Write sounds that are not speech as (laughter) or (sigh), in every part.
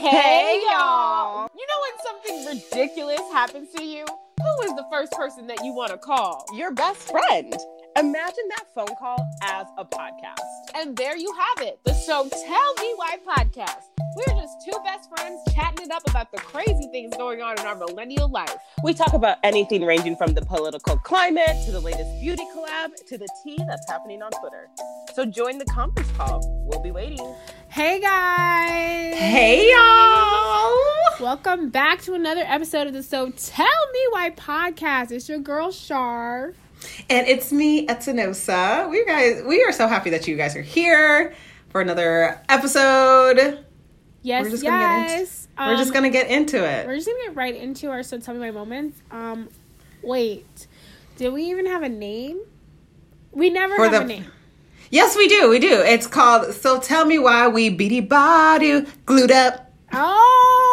Hey, y'all. You know when something ridiculous happens to you? Who is the first person that you want to call? Your best friend. Imagine that phone call as a podcast. And there you have it, the So Tell Me Why podcast. We're just two best friends chatting it up about the crazy things going on in our millennial life. We talk about anything ranging from the political climate to the latest beauty collab to the tea that's happening on Twitter. So join the conference call. We'll be waiting. Hey guys. Hey y'all. Welcome back to another episode of the So Tell Me Why podcast. It's your girl Shar. And it's me, Etanosa. We guys we are so happy that you guys are here for another episode. Yes, We're just gonna get yes. We're just gonna get into it. We're just gonna get right into our so tell me my moments. Um, wait, do we even have a name? We never For have the- a name. Yes, we do. We do. It's called So Tell Me Why We Beady Badu Glued Up. Oh,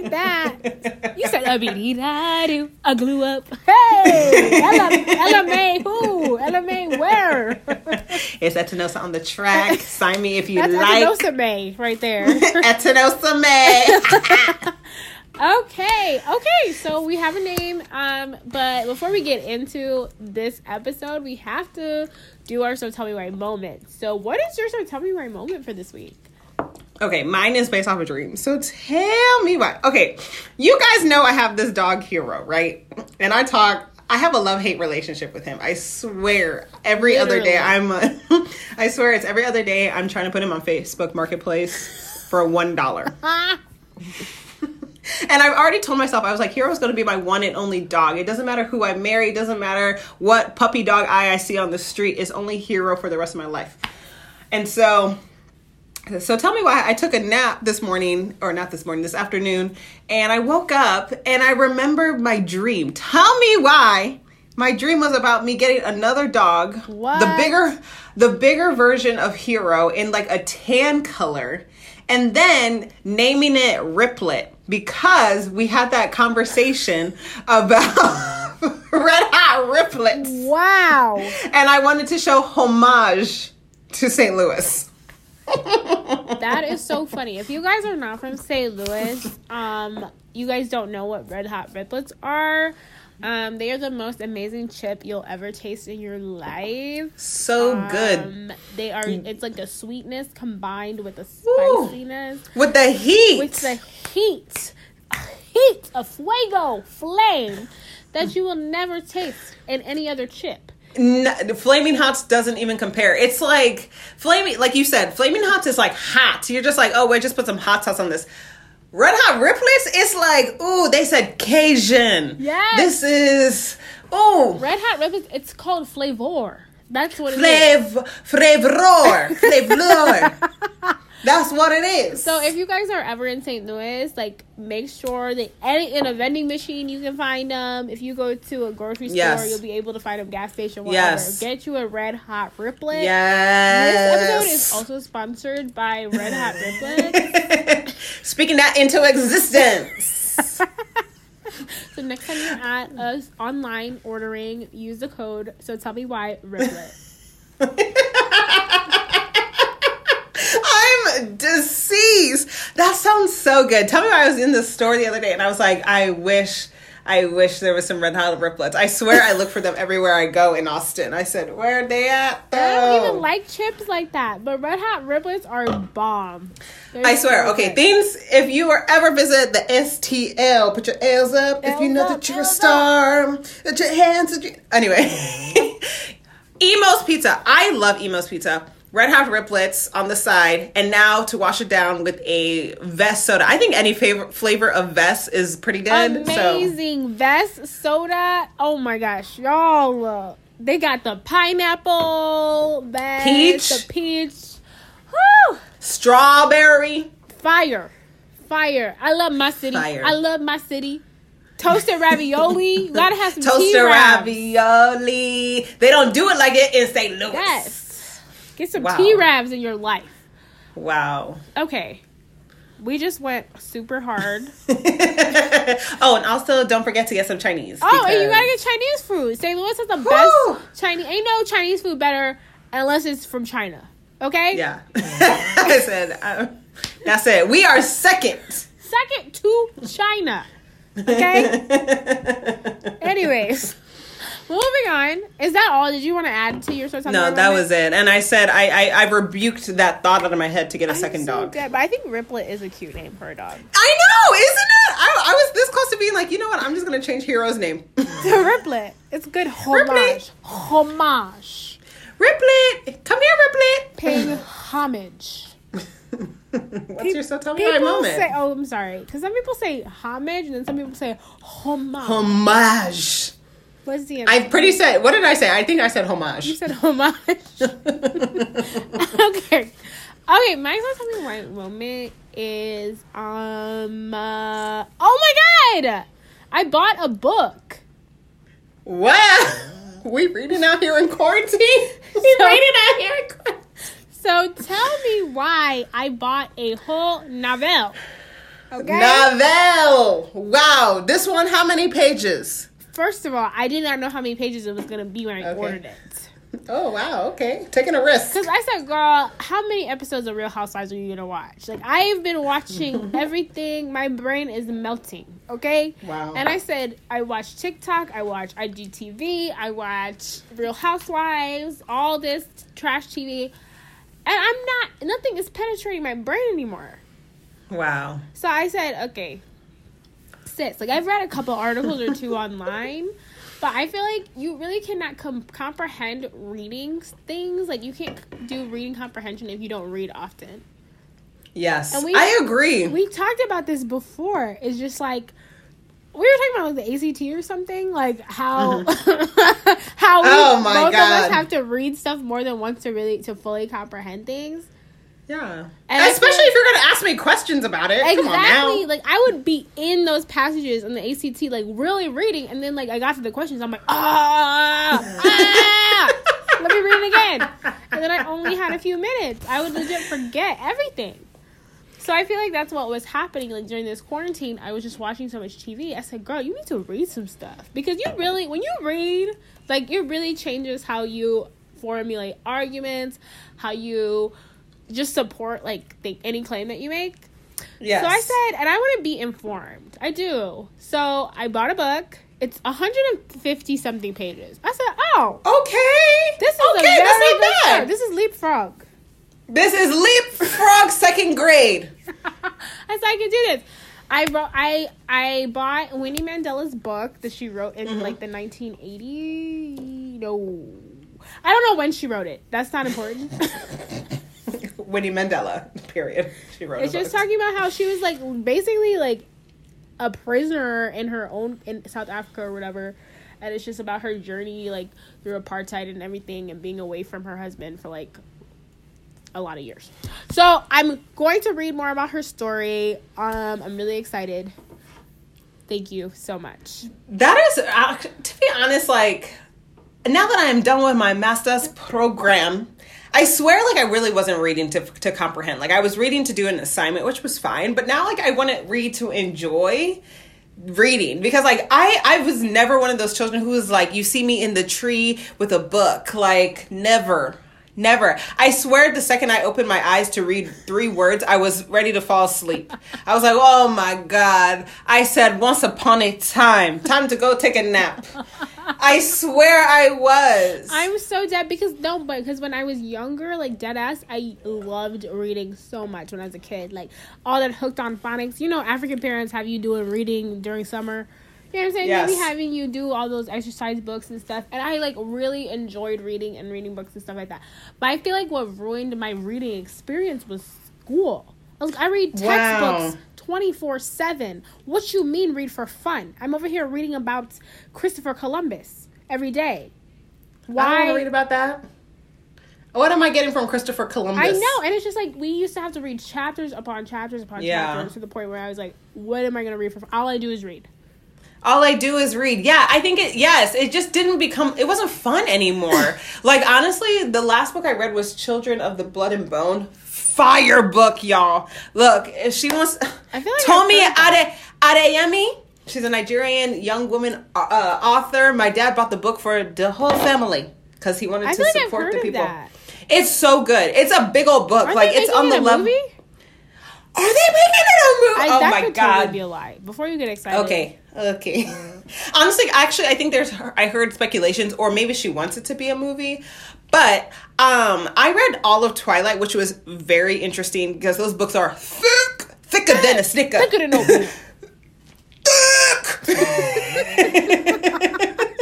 like that. You said a beady do a glue up. Hey, Ella, Ella May, who? Ella May, where? It's Etanosa on the track. Sign me if you That's like. Etanosa May right there. (laughs) Etanosa May. (laughs) okay, okay. So we have a name. Um, but before we get into this episode, we have to do our so tell me why moment. So what is your so tell me why moment for this week? Okay, mine is based off a dream. So tell me why. Okay, you guys know I have this dog hero, right? And I talk. I have a love hate relationship with him. I swear, every other day I'm. Uh, (laughs) I swear it's every other day I'm trying to put him on Facebook Marketplace for one dollar. (laughs) And I've already told myself I was like, Hero's going to be my one and only dog. It doesn't matter who I marry. It doesn't matter what puppy dog eye I see on the street. It's only Hero for the rest of my life. And so, so tell me why I took a nap this morning, or not this morning, this afternoon, and I woke up and I remembered my dream. Tell me why. My dream was about me getting another dog, What? the bigger, the bigger version of Hero in like a tan color, and then naming it Riplet because we had that conversation about (laughs) Red Hot Riplets, wow. and I wanted to show homage to St. Louis. That is so funny. If you guys are not from St. Louis, um, you guys don't know what red hot riplets are. Um, they are the most amazing chip you'll ever taste in your life. So good Um, they are. It's like the sweetness combined with the Ooh. spiciness, with the heat. with the heat, heat, a fuego flame that you will never taste in any other chip. N- Flaming Hots doesn't even compare. It's like flaming, like you said, Flaming Hots is like hot. You're just like, oh, wait, just put some hot sauce on this. Red Hot Riplets, it's like, ooh, they said Cajun. Yes. This is, ooh, Red hot riplets. It's called flavor. That's what it is. flav, flavor, (laughs) flavor. That's what it is. So if you guys are ever in St. Louis, like make sure that any in a vending machine you can find them. If you go to a grocery store, Yes. you'll be able to find them. Gas station, whatever. Yes. Get you a Red Hot Riplet. yes. This episode is also sponsored by (laughs) Red Hot Riplet. (laughs) Speaking that into existence. (laughs) so next time you're at us online ordering, use the code. So tell me why Riplet. I'm deceased. That sounds so good. Tell me why I was in the store the other day and I was like, I wish, I wish there was some red hot riplets. I swear I look for them everywhere I go in Austin. I said, where are they at? I don't even like chips like that, but Red Hot Riplets are bomb. They're I swear. Okay, good. things. If you are ever visit the STL, put your L's up. if you know up, that you're a L's star, put your hands. Your... Anyway, (laughs) Imo's Pizza. I love Imo's Pizza. Red Hot Riplets on the side, and now to wash it down with a Vess soda. I think any favor- flavor of Vess is pretty good. So Amazing Vess soda. Oh my gosh, y'all. uh, They got the pineapple, Vess, Peach. the peach. Whew, strawberry. fire, fire. I love my city. Fire. I love my city. Toasted ravioli. You (laughs) gotta have some Toaster T-Ravs. ravioli. They don't do it like it in St. Louis. Yes. Get some Wow. T-Ravs in your life. Wow. Okay. We just went super hard. (laughs) oh, and also don't forget to get some Chinese. Oh, and you gotta get Chinese food. St. Louis has the Whew. best Chinese. Ain't no Chinese food better unless it's from China. Okay. Yeah. (laughs) I said, um, That's it. We are second. Second to China. Okay. (laughs) Anyways, moving on. Is that all? Did you want to add to your source? no, that was it. And I said I, I I rebuked that thought out of my head to get a second dog. but I think Riplet is a cute name for a dog. I know, isn't it? I, I was this close to being like, you know what? I'm just gonna change Hero's name. (laughs) The Riplet. It's good homage. Homage. Riplet, come here, Riplet. Paying (laughs) homage. What's your so tell me my moment? say, oh, I'm sorry, because some people say homage and then some people say homage. homage. What's the I pretty said. What did I say? I think I said homage. You said homage. (laughs) okay. Okay, my most something right moment is um uh, oh my god! I bought a book. Wow, (laughs) we reading out here in quarantine. (laughs) We So- reading out here in quarantine. So tell me why I bought a whole novel. Okay. Novel. Wow, this one. How many pages? First of all, I did not know how many pages it was gonna be when I Okay. ordered it. Oh wow. Okay, taking a risk. Cause I said, girl, how many episodes of Real Housewives are you gonna watch? Like I've been watching (laughs) everything. My brain is melting. Okay. Wow. And I said, I watch TikTok, I watch IGTV, I watch Real Housewives, all this trash TV, and I'm not. Nothing is penetrating my brain anymore. Wow. So I said, okay, Like I've read a couple articles or two online, but I feel like you really cannot com- comprehend reading things. Like you can't do reading comprehension if you don't read often. Yes, And we- I agree. We talked about this before. It's just like we were talking about like the ACT or something, like how uh-huh. (laughs) how we, Oh my both of us have to read stuff more than once to really to fully comprehend things. Yeah. And Especially if you're gonna ask me questions about it. Come on Exactly. Like I would be in those passages on the ACT, like really reading, and then like I got to the questions, I'm like, ah, ah, (laughs) let me read it again, and then I only had a few minutes. I would legit forget everything. So I feel like that's what was happening. Like during this quarantine, I was just watching so much TV. I said, "Girl, you need to read some stuff because you really, when you read, like it really changes how you formulate arguments, how you just support like the, any claim that you make." Yes. So I said, and I want to be informed. I do. So I bought a book. It's 150 something pages. I said, oh, Okay. this is okay. that's not bad. start. This is leapfrog. This is leapfrog second grade. (laughs) I said I can do this. I wrote. I I bought Winnie Mandela's book that she wrote in mm-hmm. like the 1980. No, I don't know when she wrote it. That's not important. (laughs) Winnie Mandela. (laughs) Period. She wrote. it's just book. talking about how she was like basically like a prisoner in her own in South Africa or whatever. And it's just about her journey like through apartheid and everything and being away from her husband for like a lot of years. So I'm going to read more about her story. Um I'm really excited. Thank you so much. That is, uh, to be honest, like now that I am done with my master's program, I swear, like I really wasn't reading to to comprehend. Like I was reading to do an assignment, which was fine, but now like I want to read to enjoy reading because like I I was never one of those children who was like you see me in the tree with a book like never never I swear the second I opened my eyes to read three words I was ready to fall asleep I was like oh my god I said once upon a time time to go take a nap I swear I was I'm so dead because no, but because when I was younger, like dead ass, I loved reading so much when I was a kid. Like all that hooked on phonics. You know, African parents have you doing reading during summer. You know what I'm saying? Yes. having you do all those exercise books and stuff. And I like really enjoyed reading and reading books and stuff like that. But I feel like what ruined my reading experience was school. I, was, I read textbooks 24 7. What you mean read for fun? I'm over here reading about Christopher Columbus every day. Why? I don't want to read about that what am I getting from Christopher Columbus I know, and it's just like we used to have to read chapters upon chapters upon Yeah. chapters to the point where I was like, "What am I gonna read for?" All I do is read. All I do is read. Yeah, I think it. Yes, it just didn't become. It wasn't fun anymore. (laughs) like honestly, the last book I read was Children of the Blood and Bone. Fire book, y'all. Look, if she wants, I feel like Tomi Ade Adeyemi. She's a Nigerian young woman uh, uh, author. My dad bought the book for the whole family because he wanted to like support the people. that. It's so good. It's a big old book. Aren't like it's on the level. movie? Are they making it a movie? I, oh that my could god. totally be a lie. Before you get excited. Okay. Okay. (laughs) Honestly, actually, I think there's. I heard speculations, or maybe she wants it to be a movie. But um, I read all of Twilight, which was very interesting because those books are thick, thicker than a snicker. Look at an open.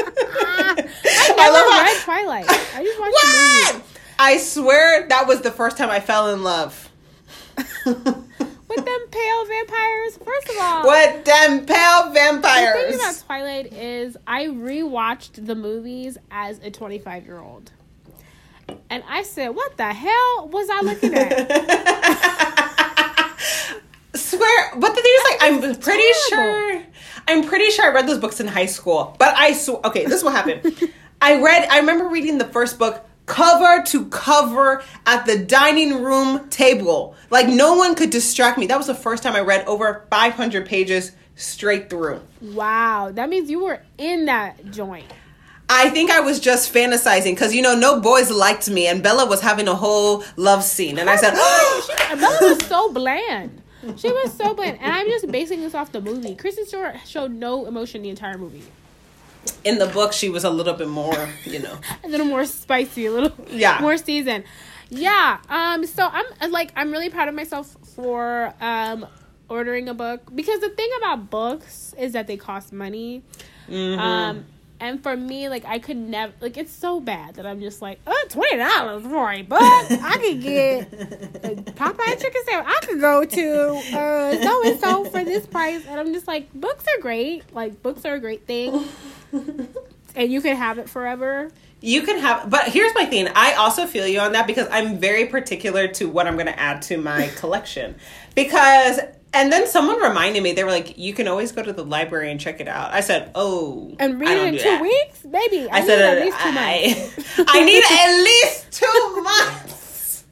I I love never how- read Twilight. I just watched the (laughs) What? I swear that was the first time I fell in love. (laughs) With them pale vampires. First of all, What them pale vampires. the thing about Twilight is I rewatched the movies as a 25 year old. And I said, what the hell was I looking at? (laughs) swear, but the thing is, like, I'm pretty terrible. sure, I'm pretty sure I read those books in high school. But I swear, okay, this is what happened. I read, I remember reading the first book cover to cover at the dining room table. Like, no one could distract me. That was the first time I read over 500 pages straight through. wow. That means you were in that joint. I think I was just fantasizing because you know no boys liked me and Bella was having a whole love scene and I said, (gasps) Bella was so bland. She was so bland. And I'm just basing this off the movie. Kristen Stewart showed no emotion the entire movie. In the book she was a little bit more, you know. (laughs) a little more spicy, a little Yeah. more seasoned. Yeah. Um. So I'm like I'm really proud of myself for um ordering a book because the thing about books is that they cost money. Mm-hmm. Um. And for me, like I could never like it's so bad that I'm just like, oh, twenty dollars for a book. I could get a Popeye chicken sandwich. I could go to uh so and so for this price, and I'm just like, books are great. Like books are a great thing, (laughs) and you can have it forever. You can have, but here's my thing. I also feel you on that because I'm very particular to what I'm going to add to my collection. Because, and then someone reminded me, they were like, you can always go to the library and check it out. I said, oh. and read it in two that. weeks, baby. I, I said, at least two months. I, (laughs) I need at least two months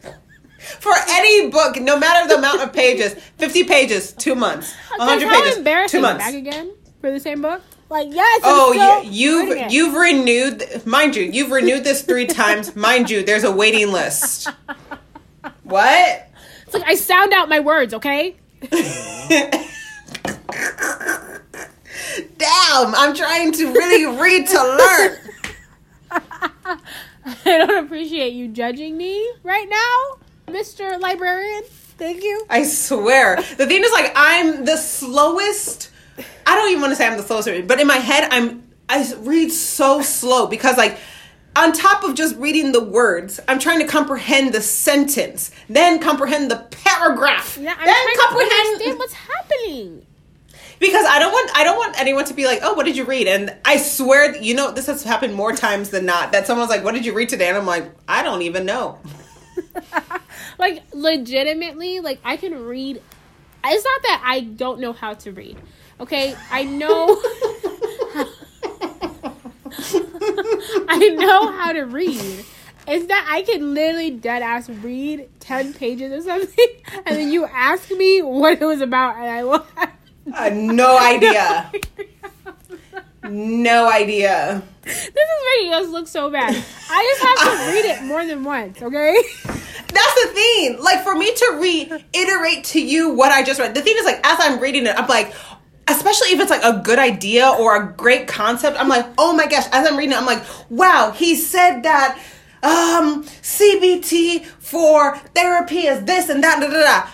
for any book, no matter the amount of pages. 50 pages, two months. 100 how pages, two months. Back again for the same book. Like yes. Oh, still you've you've renewed, mind you, you've renewed this three times. Mind you, there's a waiting list. (laughs) What? It's like I sound out my words. Okay. Damn, I'm trying to really read to learn. (laughs) I don't appreciate you judging me right now, Mister Librarian. Thank you. I swear. The thing is, like, I'm the slowest. I don't even want to say I'm the slowest, but in my head, I'm. I read so slow because, like, on top of just reading the words, I'm trying to comprehend the sentence, then comprehend the paragraph, Yeah, I'm then comprehend what's happening. because I don't want I don't want anyone to be like, oh, what did you read? And I swear, you know, this has happened more times than not. That someone's like, what did you read today? And I'm like, I don't even know. (laughs) Like legitimately, like I can read. It's not that I don't know how to read. Okay, I know. (laughs) (laughs) (laughs) I know how to read. It's that I can literally dead ass read ten pages or something, (laughs) and then you ask me what it was about, and I will. have Uh, no (laughs) idea. No idea. This is making us look so bad. I just have to read it more than once, okay? That's the thing. Like for me to reiterate to you what I just read. The thing is, like as I'm reading it, I'm like, especially if it's like a good idea or a great concept, I'm like, oh my gosh. As I'm reading it, I'm like, wow, he said that um CBT for therapy is this and that. Da, da, da.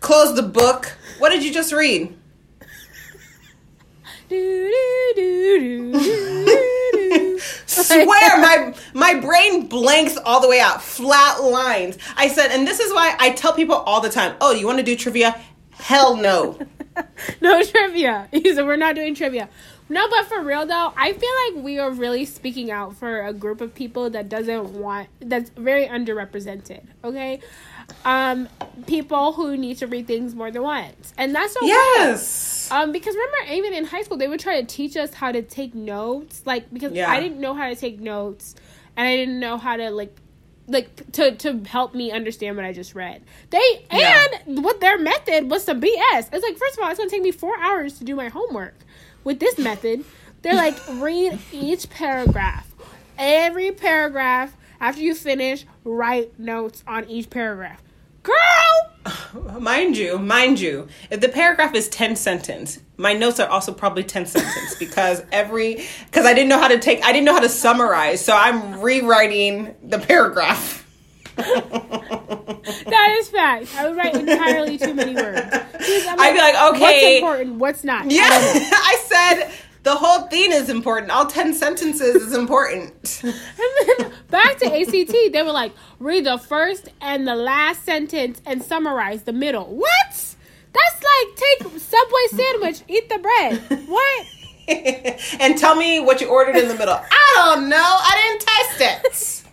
Close the book. What did you just read? (laughs) Do, do, do, do, do, do. (laughs) Swear my my brain blanks all the way out, flat lines. I said, and this is why I tell people all the time, oh, you want to do trivia? Hell no. (laughs) no trivia. (laughs) Said we're not doing trivia. No, but for real though, I feel like we are really speaking out for a group of people that doesn't want that's very underrepresented. Okay, um, people who need to read things more than once, and that's okay. Yes. Um, because remember, even in high school, they would try to teach us how to take notes, like because Yeah. I didn't know how to take notes, and I didn't know how to like, like to to help me understand what I just read. They Yeah. and what their method was some BS. It's like first of all, it's gonna take me four hours to do my homework. With this method, they're like (laughs) read each paragraph, every paragraph. After you finish, write notes on each paragraph. Girl, (sighs) mind you, mind you, if the paragraph is 10 sentence, my notes are also probably 10 sentence (laughs) because every because I didn't know how to take I didn't know how to summarize, so I'm rewriting the paragraph. (laughs) That is fact. I would write entirely too many words. (laughs) I'd be like, okay, What's important? What's not? Yeah, I. I said the whole thing is important. All 10 sentences is important. (laughs) And then back to ACT, they were like, read the first and the last sentence and summarize the middle. What? That's like take Subway sandwich, eat the bread. What? (laughs) and tell me what you ordered in the middle. I don't know. I didn't taste it.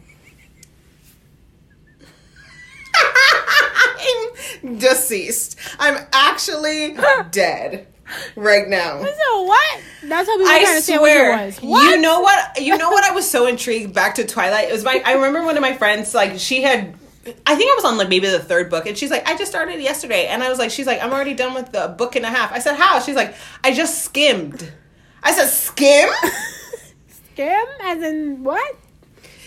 (laughs) I'm deceased. I'm actually dead right now. So what? That's how we I to say swear. what it was. What? You know what? You know what? I was so intrigued. Back to Twilight. It was my. I remember one of my friends. Like she had. I think I was on like maybe the third book, and she's like, "I just started yesterday," and I was like, "She's like, I'm already done with the book and a half." I said, "How?" She's like, "I just skimmed." I said, "Skim." (laughs) Skim as in what?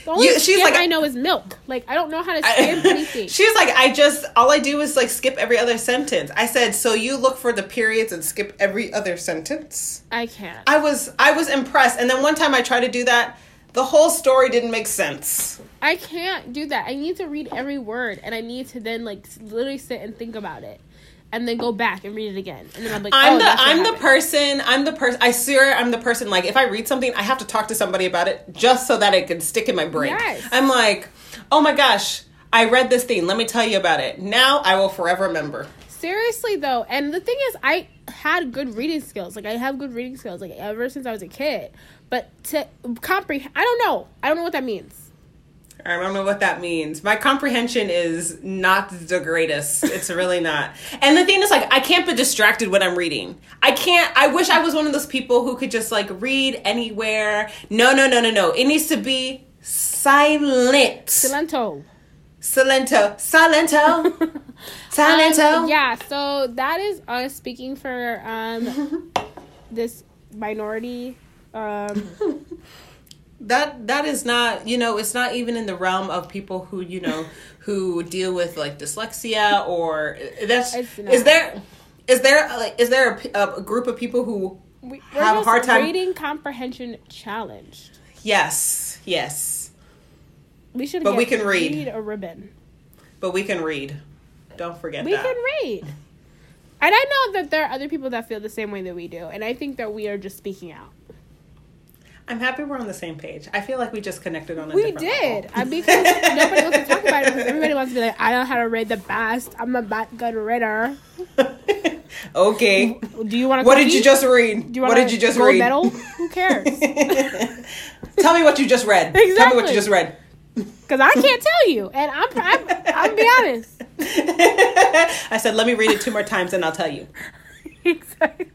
The only You- she's like- I know is milk. Like I don't know how to skim (laughs) anything. She's like, I just all I do is like skip every other sentence. I said, so you look for the periods and skip every other sentence. I can't. I was I was impressed, and then one time I tried to do that, the whole story didn't make sense. I can't do that. I need to read every word, and I need to then like literally sit and think about it, and then go back and read it again. And then I'm like, I'm oh, the I'm the person I'm the person I swear I'm the person like if I read something I have to talk to somebody about it just so that it can stick in my brain. Yes. I'm like, oh my gosh, I read this thing. Let me tell you about it. Now I will forever remember. Seriously though, and the thing is, I had good reading skills. Like I have good reading skills, like ever since I was a kid. But to comprehend, I don't know. I don't know what that means. I don't know what that means. My comprehension is not the greatest. It's really not. And the thing is, like, I can't be distracted when I'm reading. I can't. I wish I was one of those people who could just like read anywhere. No, no, no, no, no. It needs to be silent. Silento. Silento. Silento. (laughs) Silento. Um, yeah. So that is us speaking for um (laughs) this minority. Um, (laughs) that that is not you know it's not even in the realm of people who you know (laughs) who deal with like dyslexia or that's is there is there like is there a, a group of people who we, Have a hard time- reading comprehension challenged. yes yes We should. But we can read. need a ribbon. but we can read don't forget We that can read. And I know that there are other people that feel the same way that we do, and I think that we are just speaking out. I'm happy we're on the same page i feel like we just connected on a. We did, and because (laughs) nobody wants to talk about it, because everybody wants to be like, "I know how to read the best. I'm a bad good reader." (laughs) okay Do you want to? what did you just read Do you what did you just gold read medal? Who cares? (laughs) tell me what you just read Exactly. tell me what you just read Because I can't tell you, and I'm I'm I'm be honest. I said, let me read it two more times and I'll tell you. exactly.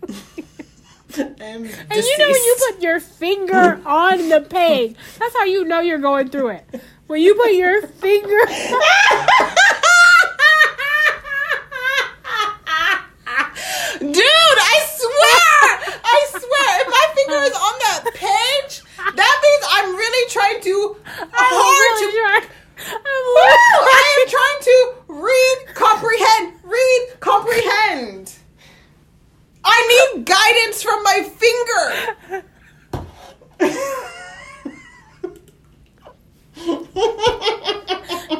I'm And you know when you put your finger on the page, that's how you know you're going through it. When you put your finger, (laughs) Dude, I swear! I swear, if my finger is on that page, that means I'm really trying to I'm hard really to trying. I'm! I am trying to read, comprehend, read, comprehend. I need guidance from my finger.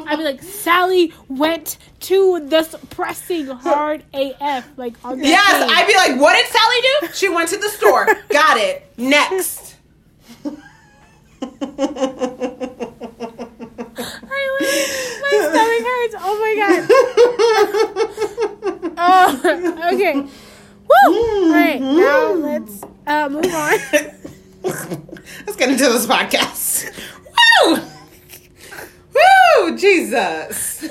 I'd be like, Sally went to this pressing hard AF, like on the Yes, page. I'd be like, what did Sally do? She went to the store. Got it. Next. I literally- my stomach hurts. Oh my god. (laughs) Oh, okay. Woo! All right, now let's uh, move on. (laughs) Let's get into this podcast. Woo! Woo! Jesus.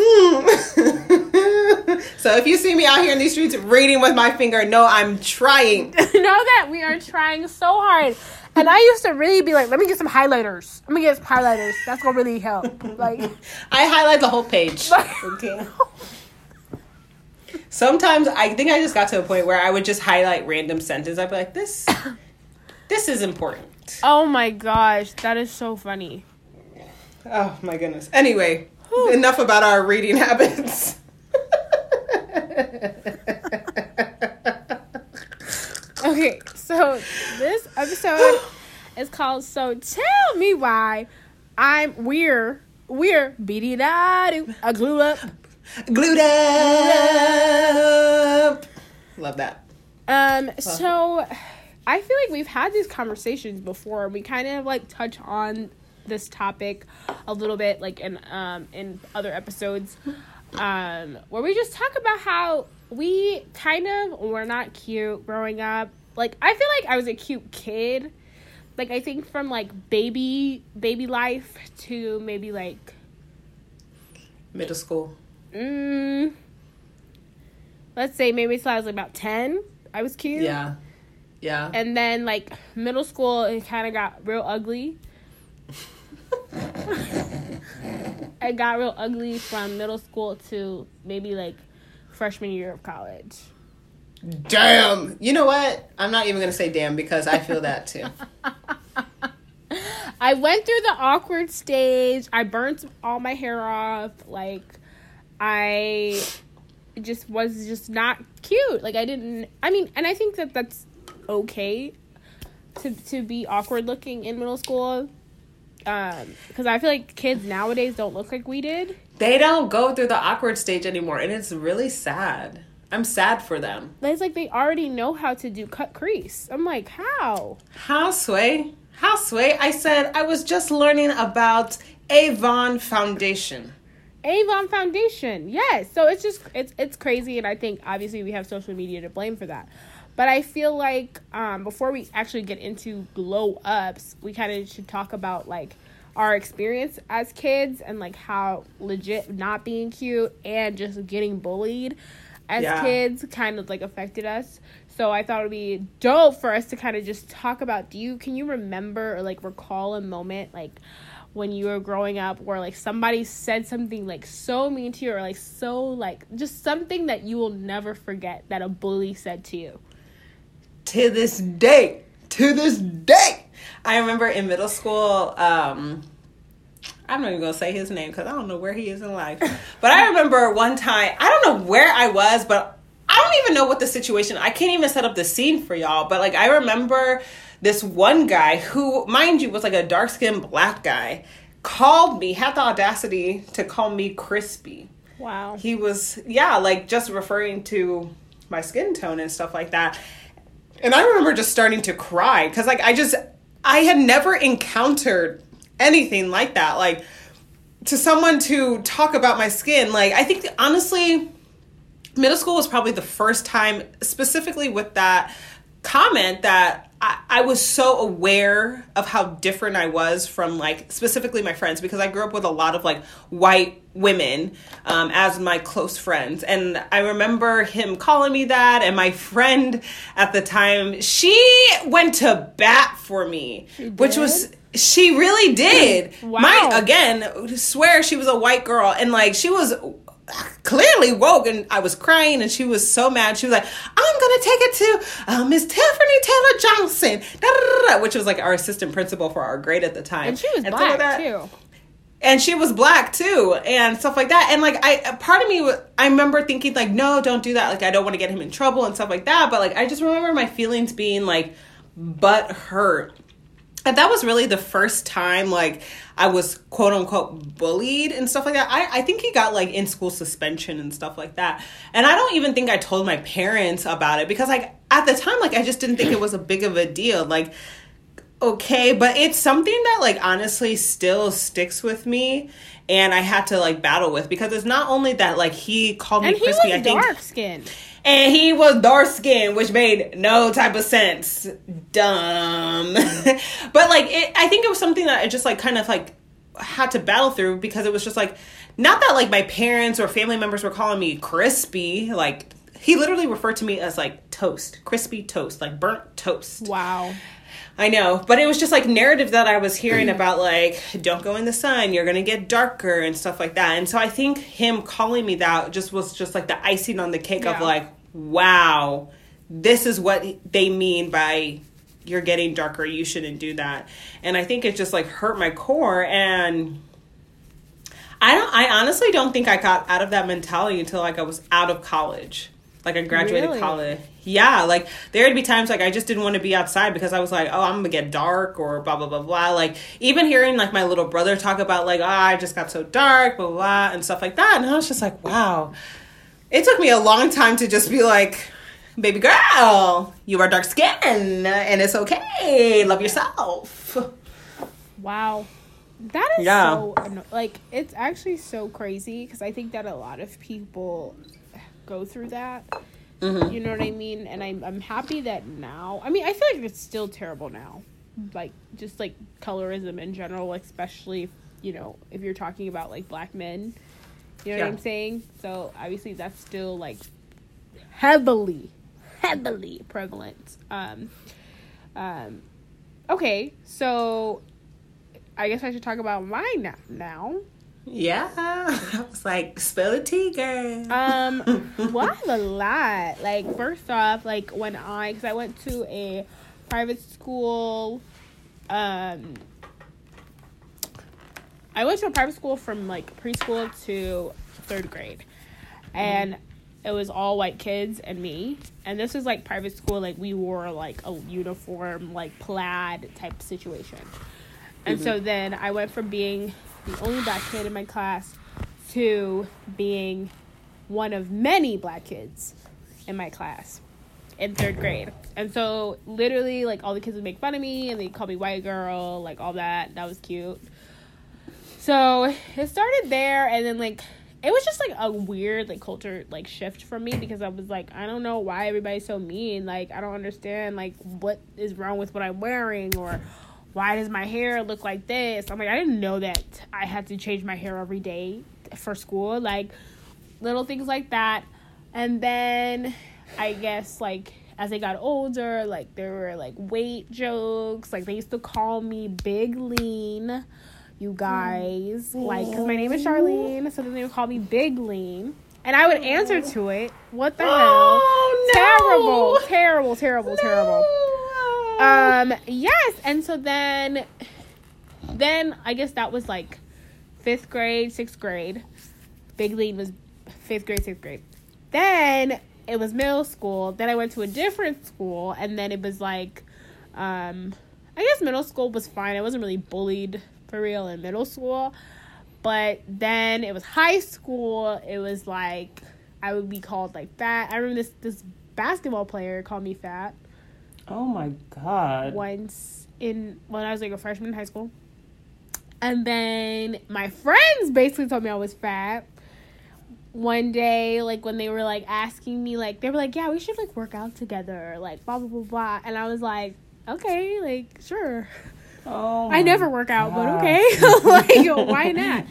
Hmm. (laughs) so if you see me out here in these streets reading with my finger, no, I'm trying. (laughs) know that we are trying so hard. And I used to really be like, let me get some highlighters. Let me get some highlighters. That's gonna really help. Like, I highlight the whole page. Okay. Sometimes I think I just got to a point where I would just highlight random sentences. I'd be like, this, (coughs) this is important. oh my gosh, that is so funny. Oh my goodness. Anyway, enough about our reading (laughs) habits. Okay, so this episode (gasps) is called "So Tell Me Why I'm We're We're Beady Da I Glue Up." Glued up. Love that. Um, so I feel like we've had these conversations before. We kind of like touch on this topic a little bit, like in um in other episodes, um, where we just talk about how we kind of were not cute growing up. Like I feel like I was a cute kid. Like I think from like baby baby life to maybe like Middle school. Mm, let's say maybe till I was like about ten. I was cute. Yeah. Yeah. And then like middle school, it kind of got real ugly. (laughs) it got real ugly from middle school to maybe like freshman year of college. Damn. You know what? I'm not even gonna say damn because I feel that too. (laughs) I went through the awkward stage. I burnt all my hair off. Like I just was just not cute. Like I didn't. I mean, and I think that that's okay to to be awkward looking in middle school. Um, because I feel like kids nowadays don't look like we did. They don't go through the awkward stage anymore, and it's really sad. I'm sad for them. It's like they already know how to do cut crease. I'm like, how? How sway? How sway? I said I was just learning about Avon Foundation. Avon Foundation. Yes. So it's just it's it's crazy and I think obviously we have social media to blame for that. But I feel like um before we actually get into glow ups, we kind of should talk about like our experience as kids and like how legit not being cute and just getting bullied as Yeah. kids kind of like affected us. So I thought it would be dope for us to kind of just talk about do you can you remember or like recall a moment like when you were growing up where like somebody said something like so mean to you or like so like just something that you will never forget that a bully said to you. to this day. To this day. I remember in middle school um i'm not even gonna say his name because i don't know where he is in life. But i remember one time i don't know where i was but i don't even know what the situation i can't even set up the scene for y'all but like i remember this one guy who mind you was like a dark-skinned black guy called me had the audacity to call me crispy. Wow. he was yeah like just referring to my skin tone and stuff like that. And i remember just starting to cry because like i just i had never encountered anything like that. Like to someone to talk about my skin like i think honestly middle school was probably the first time specifically with that comment that I, I was so aware of how different I was from like specifically my friends because I grew up with a lot of like white women um, as my close friends. And I remember him calling me that and my friend at the time she went to bat for me which was she really did. (laughs) Wow. my again swear she was a white girl and like she was clearly woke and I was crying and she was so mad. She was like, I'm gonna take it to uh, Miss Tiffany Taylor Johnson, da, da, da, da, which was like our assistant principal for our grade at the time. And she was so black that- too. and she was black too and stuff like that and like I, part of me i remember thinking like no don't do that like i don't want to get him in trouble and stuff like that but like i just remember my feelings being like butt hurt and that was really the first time like i was quote unquote bullied and stuff like that. I, I think he got like in school suspension and stuff like that. And i don't even think i told my parents about it because like at the time like i just didn't think it was a big of a deal. Like okay but it's something that like honestly still sticks with me and i had to like battle with because it's not only that like he called me And he crispy was i think dark skinned. And he was dark skinned, which made no type of sense. Dumb. (laughs) but like it I think it was something that I just like kind of like had to battle through because it was just like not that like my parents or family members were calling me crispy, like he literally referred to me as like toast, crispy toast, like burnt toast. Wow. I know, but it was just like narrative that I was hearing about like don't go in the sun, you're gonna get darker and stuff like that. And so I think him calling me that just was just like the icing on the cake of like, wow, this is what they mean by you're getting darker, you shouldn't do that. And I think it just like hurt my core and I don't I honestly don't think I got out of that mentality until like I was out of college. Like I graduated Really? college. Yeah, like there'd be times like I just didn't want to be outside because I was like, oh, I'm gonna get dark or blah blah blah blah. Like even hearing like my little brother talk about like, oh, I just got so dark, blah blah, blah and stuff like that, and I was just like, wow. It took me a long time to just be like, baby girl, you are dark skinned and it's okay. Love yourself. Wow. That is Yeah. so anno- like it's actually so crazy because I think that a lot of people go through that. Mhm. You know what I mean? And I'm I'm happy that now. I mean, I feel like it's still terrible now. Like just like colorism in general, especially you know if you're talking about like black men. You know Yeah. what I'm saying? So obviously that's still like heavily, heavily prevalent. Um, um, okay, so I guess I should talk about mine now. Yeah. (laughs) I was like, spill the tea, girl. Um, (laughs) well, I have a lot. Like, first off, like when I, because I went to a private school, um, I went to a private school from like preschool to third grade, and it was all white kids and me. And this was like private school, like we wore like a uniform, like plaid type situation. And so then I went from being the only black kid in my class to being one of many black kids in my class in third grade. And so literally like all the kids would make fun of me and they'd call me white girl, like all that. That was cute. So it started there and then like it was just like a weird like culture like shift for me because I was like, I don't know why everybody's so mean. Like I don't understand like what is wrong with what I'm wearing or why does my hair look like this? I'm like, I didn't know that I had to change my hair every day for school. Like little things like that. And then I guess like as I got older, like there were like weight jokes. Like they used to call me Big Lean, you hmm. guys. Like, because my name is Charlene, so then they would call me Big Lean. And I would answer oh. to it. What the Oh, hell? no. Terrible, terrible, terrible, terrible. Um, yes, and so then, then I guess that was like fifth grade, sixth grade. Big Lean was fifth grade, sixth grade. Then it was middle school. Then I went to a different school, and then it was like, um, I guess middle school was fine. I wasn't really bullied for real in middle school, but then it was high school. It was like I would be called like fat. I remember this this basketball player called me fat Oh my god. once in when I was like a freshman in high school. And then my friends basically told me I was fat. One day, like when they were like asking me, like they were like, "Yeah, we should like work out together," like blah blah blah blah. And I was like, "Okay, like sure." Oh I never work out, but okay, (laughs) like why not?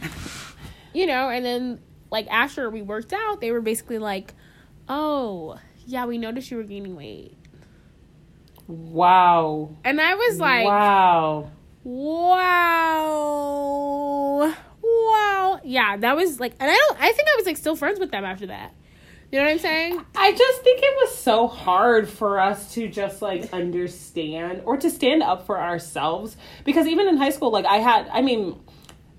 You know. And then like after we worked out, they were basically like, "Oh, yeah, we noticed you were gaining weight," Wow. and I was like, wow. Wow. Wow. Yeah, that was like and I don't I think I was like still friends with them after that. You know what I'm saying? I just think it was so hard for us to just like understand or to stand up for ourselves because even in high school, like I had, I mean,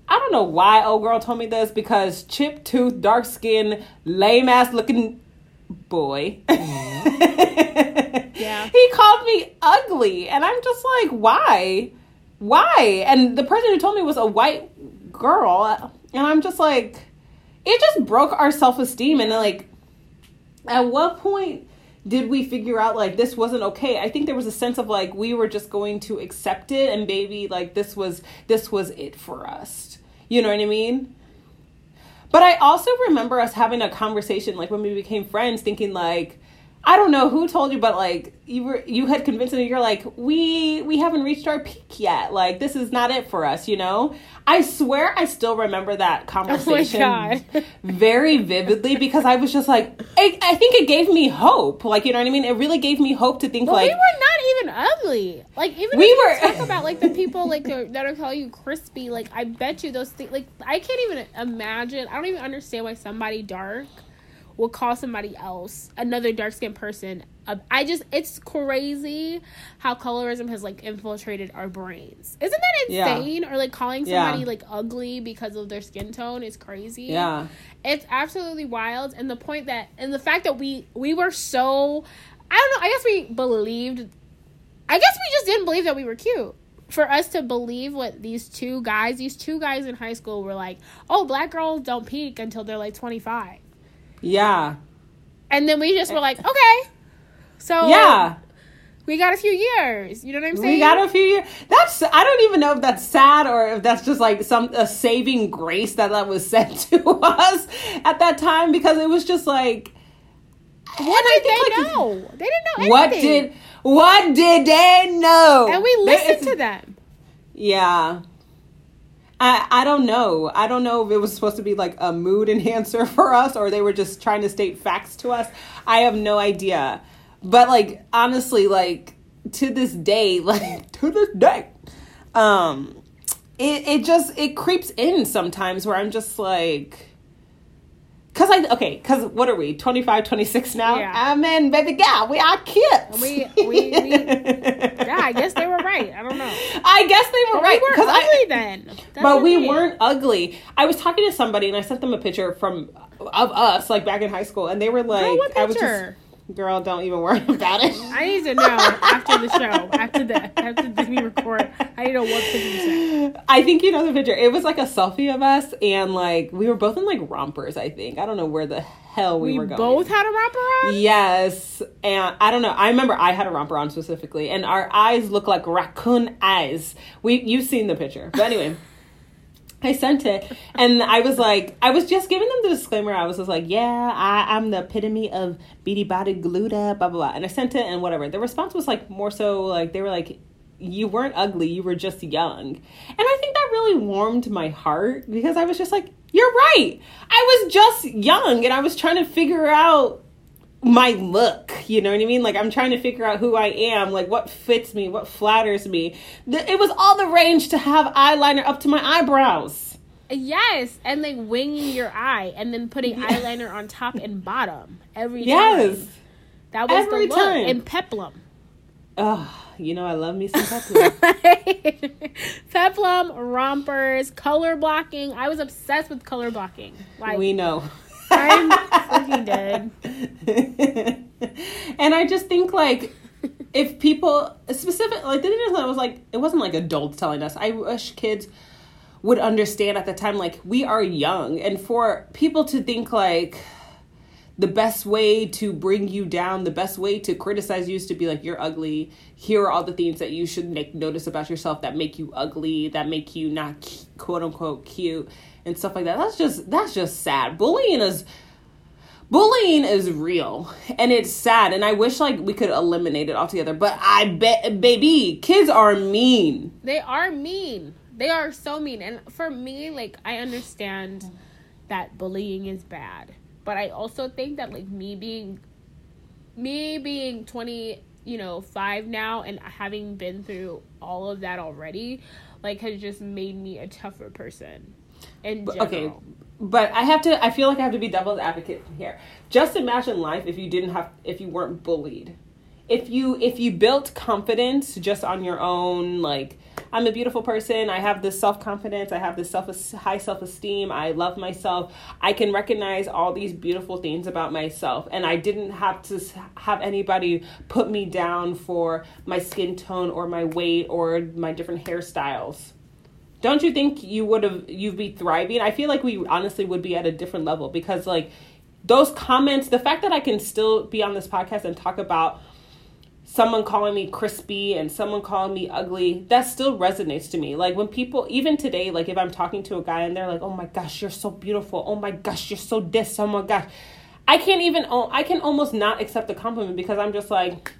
I don't know why old girl told me this because chip tooth, dark skin, lame ass looking boy. Mm-hmm. (laughs) Yeah. He called me ugly, and I'm just like, why? Why? And the person who told me was a white girl, and I'm just like, it just broke our self esteem, and like, at what point did we figure out like this wasn't okay i think there was a sense of like we were just going to accept it and maybe like this was this was it for us you know what i mean but i also remember us having a conversation like when we became friends thinking like i don't know who told you but like you were you had convinced me you're like we we haven't reached our peak yet like this is not it for us you know i swear i still remember that oh conversation God. (laughs) very vividly because I was just like, I, I think it gave me hope. Like, you know what I mean? It really gave me hope to think like, we were not even ugly. Like even We if you were- talk about like the people like that are calling you crispy, like I bet you those things like I can't even imagine I don't even understand why somebody dark will call somebody else, another dark skinned person. I just, it's crazy how colorism has like infiltrated our brains. Isn't that Yeah. insane? Or like calling Yeah. somebody like ugly because of their skin tone is crazy. Yeah. It's absolutely wild. And the point that, and the fact that we, we were so, I don't know, I guess we believed, I guess we just didn't believe that we were cute. For us to believe what these two guys, these two guys in high school were like, oh, black girls don't peak until they're like 25. Yeah. And then we just were like, okay. So Yeah. we got a few years. You know what I'm saying? We got a few years. That's I don't even know if that's sad or if that's just like some a saving grace that that was (laughs) said to us at that time because it was just like what did they like, know? They didn't know anything. What did what did they know? and we listened to them. Yeah. I I don't know. I don't know if it was supposed to be like a mood enhancer (laughs) for us or they were just trying to state facts to us. I have no idea. But like honestly like to this day, (laughs) like to this day, um it it just it creeps in sometimes where I'm just like Cause I okay, cause what are we? 25, 26 now? Yeah. I'm in, baby girl. We are kids. We- we- we- (laughs) Yeah, I guess they were right. I don't know. I guess they were But right. we were 'cause I- ugly then. That's but we weren't ugly. I was talking to somebody and I sent them a picture from of us like back in high school and they were like Girl, what I was picture? Girl, don't even worry (laughs) about it. I need to know after the show, after the after the, we record. I need to know what picture you sent. I think you know the picture. It was like a selfie of us and like we were both in like rompers, I think. I don't know where the hell we, We were going. both had a romper on. Yes, and I don't know. I remember I had a romper on specifically, and our eyes look like raccoon eyes. We you've seen the picture, but anyway, (laughs) I sent it, and I was like, I was just giving them the disclaimer. I was just like, yeah, I, I'm the epitome of beady body gluta, blah blah blah, and I sent it, and whatever. The response was like more so like they were like. You weren't ugly, you were just young. And I think that really warmed my heart because I was just like, you're right. I was just young and I was trying to figure out my look you know what i mean like i'm trying to figure out who i am like what fits me what flatters me Th- it was all the range to have eyeliner up to my eyebrows Yes, and like winging your eye and then putting eyeliner on top and bottom every time. yes that was every the look. time. And peplum. oh you know i love me some (laughs) peplum peplum, rompers, color blocking. I was obsessed with color blocking. Like we know I'm (laughs) freaking dead. and i just think like if people specific like the thing is, I was like it wasn't like adults telling us i wish kids would understand at the time like we are young and for people to think like the best way to bring you down, the best way to criticize you is to be like, you're ugly. Here are all the things that you should make notice about yourself that make you ugly, that make you not quote unquote cute, and stuff like that. That's just that's just sad. Bullying is bullying is real and it's sad and i wish like we could eliminate it altogether but i bet baby kids are mean They are mean. They are so mean. And for me, like I understand that bullying is bad. But I also think that like me being me being 20, you know, 5 now and having been through all of that already, like has just made me a tougher person. In general. okay but i have to i feel like i have to be devil's advocate here just imagine life if you didn't have if you weren't bullied if you if you built confidence just on your own like i'm a beautiful person. I have this self-confidence. I have this self high self-esteem. I love myself. I can recognize all these beautiful things about myself. And i didn't have to have anybody put me down for my skin tone or my weight or my different hairstyles. Don't you think you would have you'd be thriving? I feel like we honestly would be at a different level because like those comments the fact that i can still be on this podcast and talk about someone calling me crispy and someone calling me ugly that still resonates to me like when people even today like if i'm talking to a guy and they're like oh my gosh you're so beautiful oh my gosh you're so this oh my gosh i can't even oh, i can almost not accept the compliment because i'm just like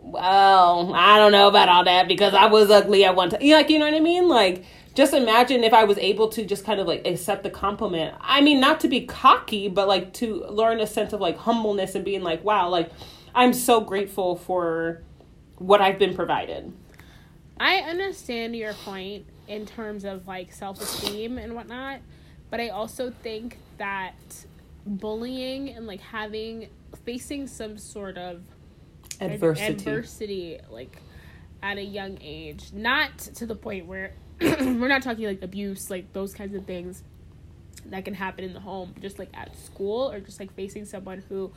well, I don't know about all that because I was ugly at one time. Like, you know what I mean? Like, just imagine if I was able to just kind of like accept the compliment. I mean, not to be cocky, but like to learn a sense of like humbleness and being like, wow, like I'm so grateful for what I've been provided. I understand your point in terms of like self esteem and whatnot, but I also think that bullying and like having facing some sort of Adversity. adversity like at a young age not to the point where (clears throat) we're not talking like abuse like those kinds of things that can happen in the home just like at school or just like facing someone who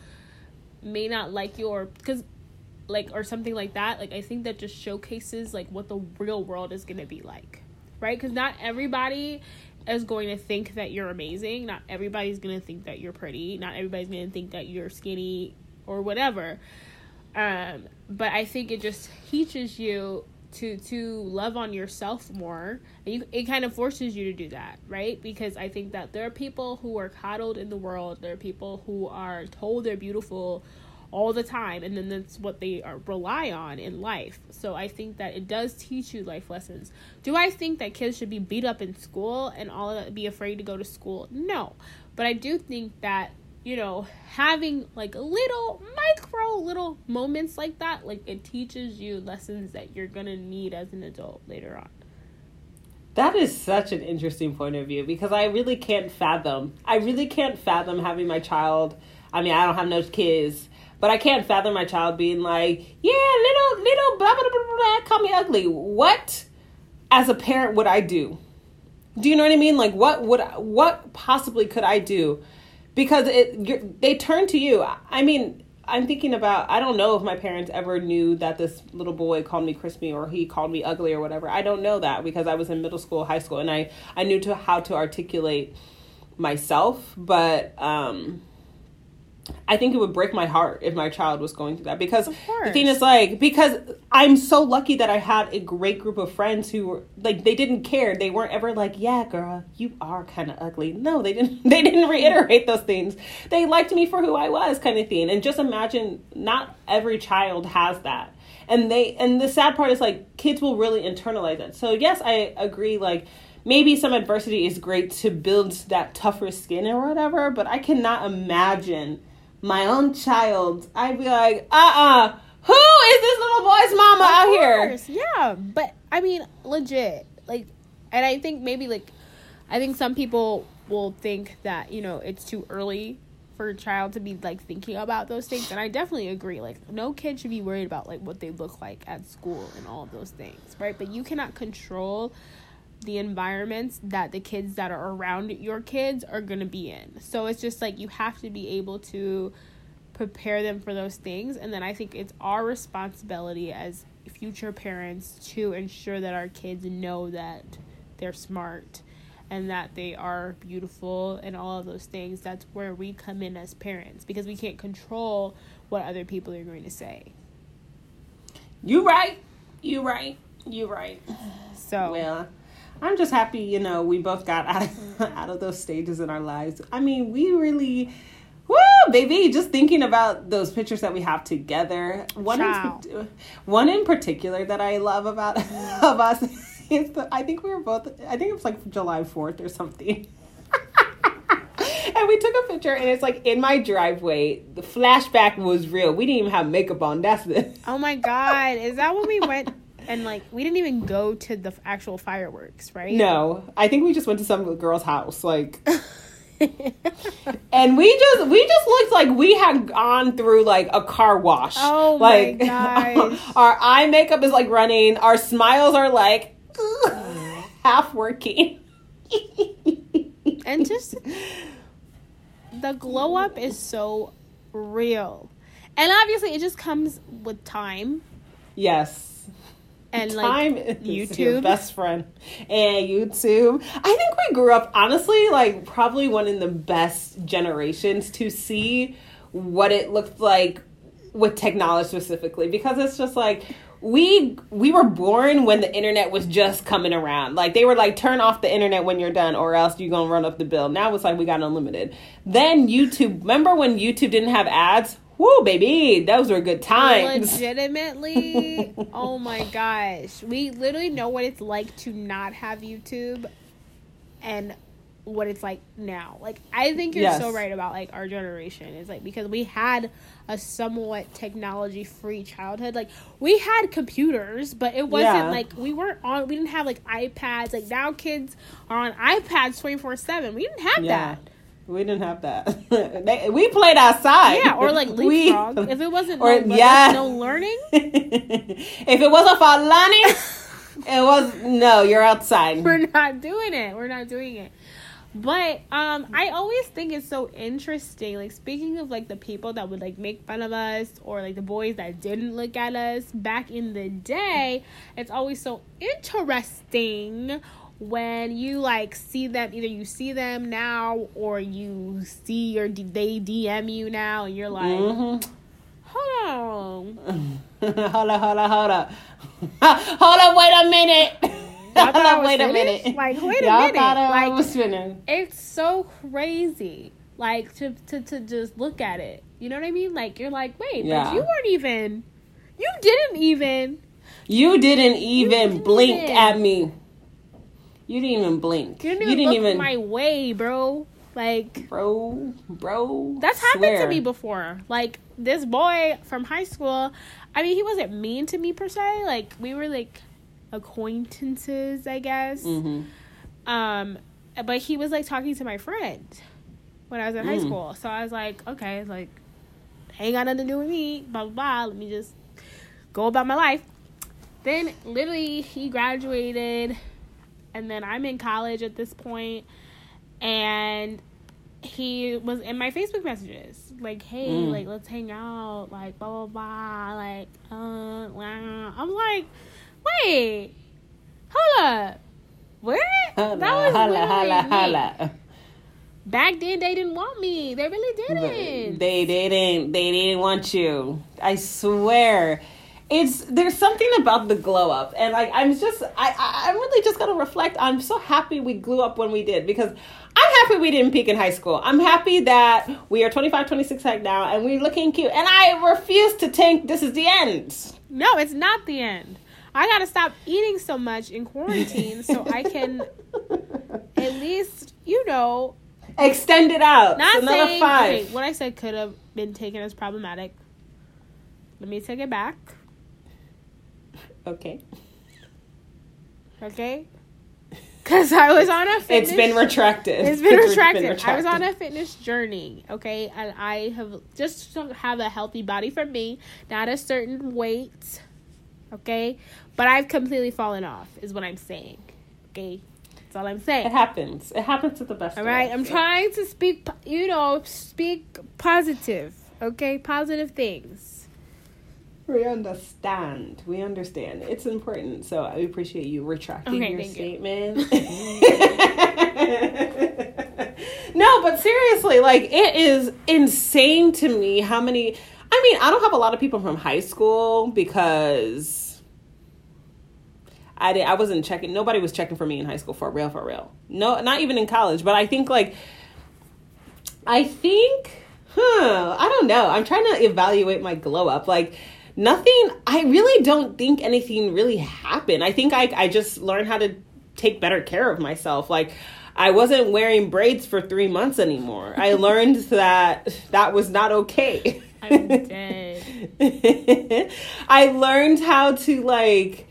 may not like you or because like or something like that like i think that just showcases like what the real world is going to be like right? Because not everybody is going to think that you're amazing. Not everybody's going to think that you're pretty. Not everybody's going to think that you're skinny or whatever. Um but i think it just teaches you to to love on yourself more and you it kind of forces you to do that right? Because i think that there are people who are coddled in the world. There are people who are told they're beautiful all the time and then that's what they are, rely on in life. So i think that it does teach you life lessons. Do i think that kids should be beat up in school and all be afraid to go to school? No. But i do think that you know having like little micro little moments like that like it teaches you lessons that you're gonna need as an adult later on That is such an interesting point of view because I really can't fathom. I really can't fathom having my child. I mean, I don't have no kids, but I can't fathom my child being like, "Yeah, little little blah blah blah blah, blah call me ugly." What, as a parent, would I do? Do you know what I mean? Like, what would what possibly could I do? Because it they turn to you. I mean, I'm thinking about. I don't know if my parents ever knew that this little boy called me crispy or he called me ugly or whatever. I don't know that because I was in middle school, high school, and I I knew to how to articulate myself, but um I think it would break my heart if my child was going through that because the thing is like because I'm so lucky that I had a great group of friends who were like they didn't care. They weren't ever like, "Yeah, girl, you are kind of ugly." No, they didn't (laughs) they didn't reiterate those things. They liked me for who I was kind of thing. And just imagine not every child has that. And they and the sad part is like kids will really internalize it. So yes, I agree like maybe some adversity is great to build that tougher skin or whatever, but I cannot imagine my own child. I'd be like, uh uh who is this little boy's mama out Of here? Yeah, but I mean, legit. Like, and I think maybe like, I think some people will think that you know it's too early for a child to be like thinking about those things, and I definitely agree. Like, no kid should be worried about like what they look like at school and all of those things, right? But you cannot control the environments that the kids that are around your kids are going to be in. So it's just like you have to be able to prepare them for those things and then I think it's our responsibility as future parents to ensure that our kids know that they're smart and that they are beautiful and all of those things. That's where we come in as parents because we can't control what other people are going to say. You right. You right. You right. So Well, I'm just happy, you know, we both got (laughs) out of, out of those stages in our lives. I mean, we really, woo, baby, just thinking about those pictures that we have together. One, in, one in particular that I love about (laughs) of us is the, I think we were both, I think it was like July 4th or something. (laughs) and we took a picture and it's like in my driveway. The flashback was real. We didn't even have makeup on. That's the. Oh my god, is that when we went and like we didn't even go to the actual fireworks, right? No, I think we just went to some girl's house, like, (laughs) and we just we just looked like we had gone through like a car wash. Oh my like, (laughs) gosh. our eye makeup is like running. Our smiles are like (laughs) half working. and just the glow up is so real. And obviously it just comes with time yes, and (laughs) time like your YouTube. best friend, and YouTube. I think we grew up honestly like probably one of the best generations to see what it looked like with technology specifically because it's just like we we were born when the internet was just coming around. Like they were like turn off the internet when you're done or else you're gonna run up the bill. Now it's like we got unlimited. Then youtube remember when youtube didn't have ads Woo, baby. Those were good times. Legitimately? (laughs) Oh my gosh. We literally know what it's like to not have youtube and what it's like now. Like i think you're so right about like our generation. Is like because we had a somewhat technology free childhood. Like we had computers but it wasn't Yeah. like we weren't on we didn't have like ipads. Like now kids are on ipads 24 7 we didn't have Yeah. that We didn't have that. (laughs) They- we played outside. Yeah, or like (laughs) We- leapfrog. if it wasn't or- no, yeah. no learning, (laughs) if it wasn't for learning, it was no. You're outside. we're not doing it. We're not doing it. But um I always think it's so interesting. Like speaking of like the people that would like make fun of us or like the boys that didn't look at us back in the day, it's always so interesting when you like see them either you see them now or you see or they DM you now and you're like, Mhm. (laughs) "Hold on. hold up, hold up, (laughs) hold up. hold up, wait a minute. (laughs) Hold thought I up, was wait a minute. Like, wait a Y'all minute. thought I Like- was finished. it's so crazy like to, to to just look at it you know what i mean like you're like wait Yeah. but you weren't even you didn't even You didn't even didn't blink even. at me. You didn't even blink. you didn't you even didn't look even, my way bro like bro, bro. that's happened to me before like this boy from high school i mean he wasn't mean to me per se like we were like acquaintances i guess Mm-hmm. Um, but he was like talking to my friend when I was in high Mm. school. So I was like, okay, like, ain't got nothing to do with me, blah, blah, blah. Let me just go about my life. Then literally he graduated, and then I'm in college at this point, and he was in my Facebook messages, like, "Hey, Mm. like, let's hang out, like, blah blah blah, like, uh, wow." I'm like, "Wait, hold up, what?" Holla, that was holla, holla, me. holla. Back then, they didn't want me. They really didn't. They didn't. They didn't want you. I swear. It's there's something about the glow up, and like I'm just I I- I'm really just gonna reflect. I'm so happy we grew up when we did because I'm happy we didn't peak in high school. I'm happy that we are 25, 26 right now, and we're looking cute. And I refuse to think this is the end. no, it's not the end. I gotta stop eating so much in quarantine so I can (laughs) at least, you know, extend it out. not It's another saying five. okay, what I said could have been taken as problematic. Let me take it back. Okay, Okay? Because I was on a fitness it's been retracted. (laughs) It's been retracted. I was on a fitness journey, okay, and I have just to have a healthy body for me, not a certain weight, okay. But I've completely fallen off, is what I'm saying, okay. That's all I'm saying. It happens. It happens to the best. All right, us. I'm trying to speak, you know, speak positive, okay, positive things. We understand. We understand. It's important. So I appreciate you retracting Okay, your thank you. statement. (laughs) (laughs) no, but seriously, like it is insane to me how many I mean, I don't have a lot of people from high school because I did I wasn't checking nobody was checking for me in high school for real for real. No, not even in college, but I think like I think, huh, I don't know. I'm trying to evaluate my glow up. Like, nothing, I really don't think anything really happened. I think I, I just learned how to take better care of myself. Like, I wasn't wearing braids for three months anymore. I (laughs) learned that that was not okay. I'm dead. (laughs) I learned how to like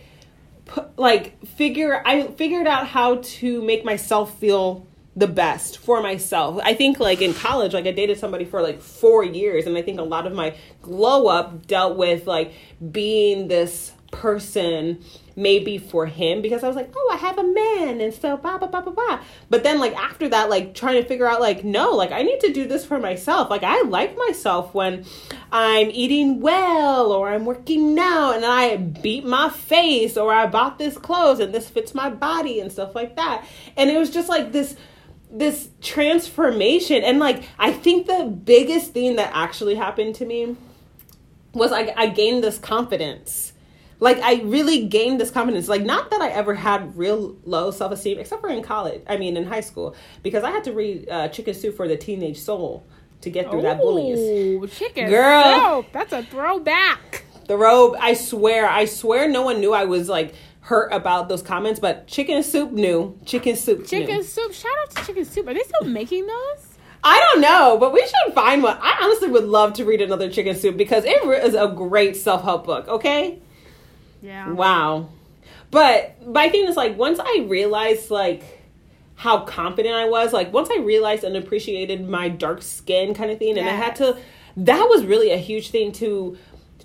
like figure I figured out how to make myself feel the best for myself. I think like in college like I dated somebody for like 4 years and I think a lot of my glow up dealt with like being this person maybe for him because I was like, oh, I have a man, and so blah blah blah blah blah. But then like after that, like trying to figure out like no, like I need to do this for myself. Like I like myself when I'm eating well or I'm working out and I beat my face or I bought this clothes and this fits my body and stuff like that. And it was just like this this transformation and like I think the biggest thing that actually happened to me was I, I gained this confidence. Like I really gained this confidence. Like not that I ever had real low self esteem, except for in college. I mean in high school, because I had to read uh, Chicken Soup for the Teenage Soul to get through that bullies. Ooh, chicken Girl. soup. That's a throwback. The robe. I swear, I swear, no one knew I was like hurt about those comments, but Chicken Soup knew. Chicken Soup. Chicken knew. soup. Shout out to chicken soup. Are they still making those? I don't know, but we should find one. I honestly would love to read another Chicken Soup because it is a great self help book. Okay. Yeah. Wow. But my thing is like once I realized like how confident I was. Like once I realized and appreciated my dark skin kind of thing, and I had to. That was really a huge thing to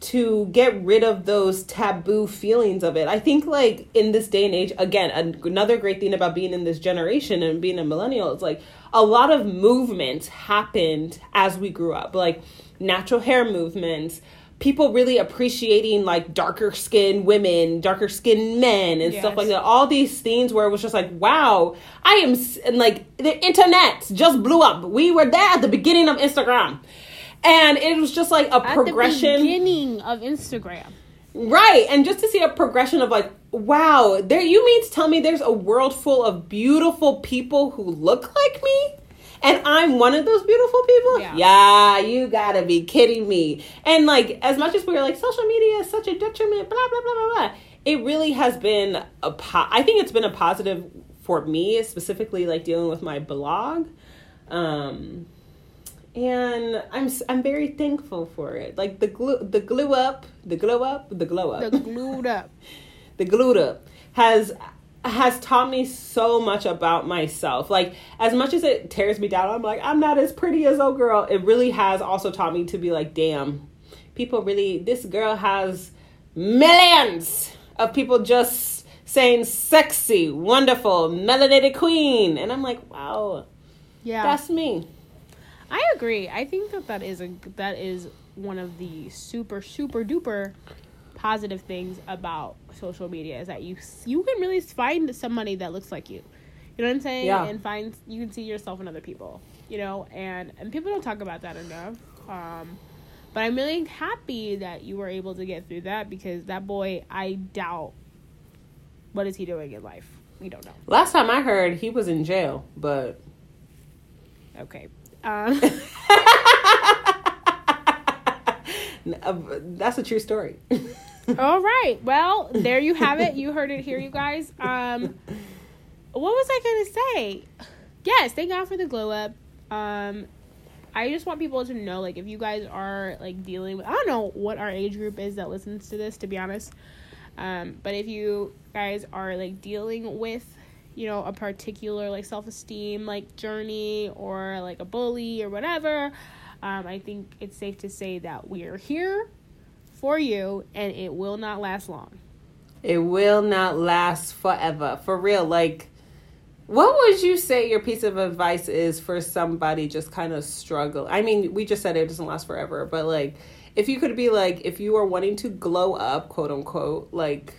to get rid of those taboo feelings of it. I think like in this day and age, again, another great thing about being in this generation and being a millennial is like a lot of movements happened as we grew up, like natural hair movements, people really appreciating like darker skinned women, darker skinned men, and yes. stuff like that. All these things where it was just like, wow, I am, and like the internet just blew up. We were there at the beginning of Instagram. And it was just like a at progression. beginning of Instagram. Right. And just to see a progression of like, wow, there you mean to tell me there's a world full of beautiful people who look like me? and I'm one of those beautiful people. Yeah. yeah, you gotta be kidding me. And like, as much as we are like, social media is such a detriment, blah blah blah blah blah. It really has been a. Po- I think it's been a positive for me, specifically like dealing with my blog. Um, and I'm I'm very thankful for it. Like the glue, the glue up, the glow up, the glow up, the (laughs) glued up, the glued up has has taught me so much about myself. Like as much as it tears me down, I'm like I'm not as pretty as old girl. It really has also taught me to be like, damn, people really. This girl has millions of people just saying sexy, wonderful, melanated queen, and I'm like, wow, yeah, that's me. I agree. I think that that is a that is one of the super super duper positive things about social media is that you you can really find somebody that looks like you. You know what I'm saying? Yeah. And find you can see yourself in other people. You know, and and people don't talk about that enough. Um, but I'm really happy that you were able to get through that because that boy, I doubt what is he doing in life. We don't know. Last time I heard, he was in jail, but okay. Um. Uh, (laughs) that's a true story. (laughs) All right. Well, there you have it. You heard it here, you guys. Um, what was I gonna say? Yes, thank God for the glow up. Um, I just want people to know, like, if you guys are like dealing with, I don't know what our age group is that listens to this, to be honest. Um, but if you guys are like dealing with, you know, a particular like self esteem like journey or like a bully or whatever, um, I think it's safe to say that we are here for you and it will not last long. It will not last forever. For real. Like, what would you say your piece of advice is for somebody just kind of struggle? I mean, we just said it doesn't last forever, but like, if you could be like, if you are wanting to glow up, quote unquote, like,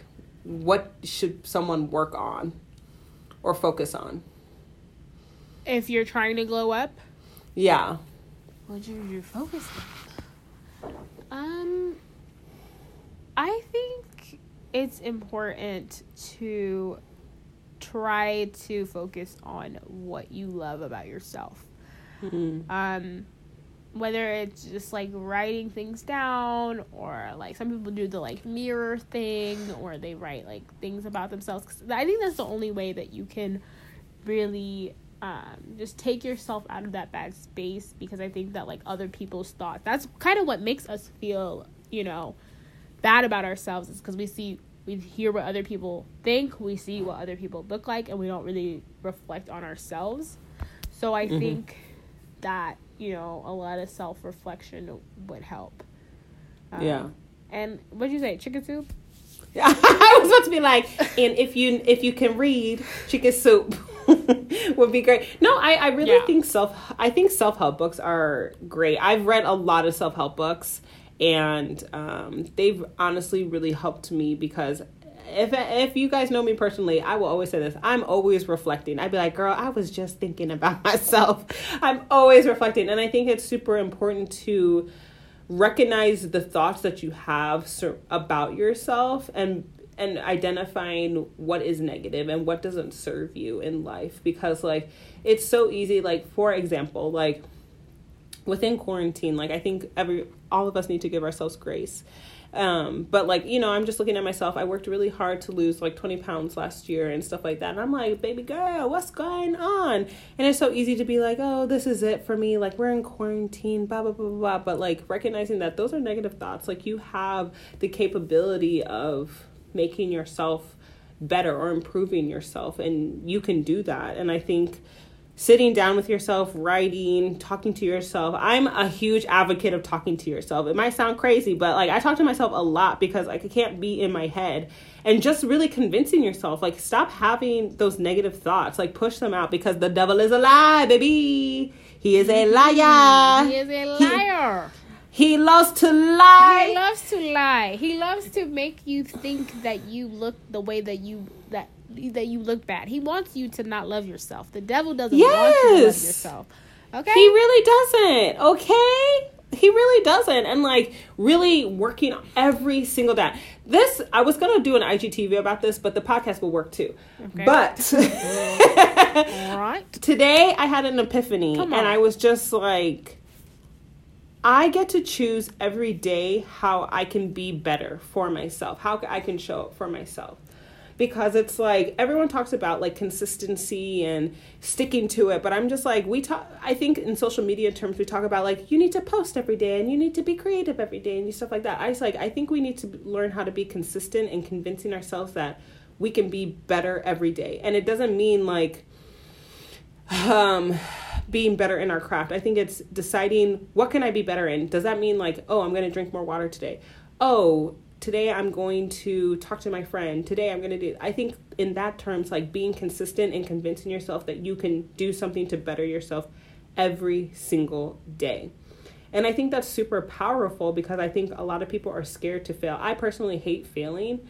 what should someone work on or focus on? If you're trying to glow up? Yeah. What should you focus on? Um, I think it's important to try to focus on what you love about yourself. Mm-hmm. Um, whether it's just like writing things down or like some people do the like mirror thing or they write like things about themselves. Cause I think that's the only way that you can really um, just take yourself out of that bad space because I think that like other people's thoughts that's kind of what makes us feel, you know, bad about ourselves is because we see we hear what other people think, we see what other people look like, and we don't really reflect on ourselves. So I mm-hmm. think that you know a lot of self reflection would help. Um, yeah. And what'd you say? Chicken soup. Yeah, (laughs) I was about to be like, and if you if you can read, chicken soup (laughs) would be great. No, I I really yeah. think self I think self help books are great. I've read a lot of self help books and um, they've honestly really helped me because if if you guys know me personally, I will always say this. I'm always reflecting. I'd be like, "Girl, I was just thinking about (laughs) myself." I'm always reflecting, and I think it's super important to recognize the thoughts that you have about yourself and and identifying what is negative and what doesn't serve you in life because like it's so easy like for example like within quarantine like i think every all of us need to give ourselves grace um, but like you know i'm just looking at myself. I worked really hard to lose like 20 pounds last year and stuff like that. And i'm like baby girl what's going on? And it's so easy to be like oh this is it for me. Like we're in quarantine blah blah blah blah. But like recognizing that those are negative thoughts like you have the capability of making yourself better or improving yourself and you can do that. And i think sitting down with yourself writing talking to yourself. I'm a huge advocate of talking to yourself. It might sound crazy but like i talk to myself a lot because like i can't be in my head. And just really convincing yourself like stop having those negative thoughts. Like push them out because the devil is a lie baby. He is a liar. He is a liar. he loves to lie. He loves to lie. He loves to make you think that you look the way that you that that you look bad. He wants you to not love yourself. The devil doesn't want you to love yourself. Okay? He really doesn't. Okay? He really doesn't. And like really working every single day. This I was gonna do an IGTV about this, but the podcast will work too. Okay. But (laughs) right. today I had an epiphany and. I was just like I get to choose every day how I can be better for myself, how I can show up for myself. Because it's like everyone talks about like consistency and sticking to it, but I'm just like we talk I think in social media terms we talk about like you need to post every day and you need to be creative every day and stuff like that. I just like I think we need to learn how to be consistent and convincing ourselves that we can be better every day. And it doesn't mean like um being better in our craft i think it's deciding what can i be better in does that mean like oh i'm going to drink more water today oh today i'm going to talk to my friend. Today i'm going to do i think in that terms like being consistent and convincing yourself that you can do something to better yourself every single day. And i think that's super powerful because i think a lot of people are scared to fail. I personally hate failing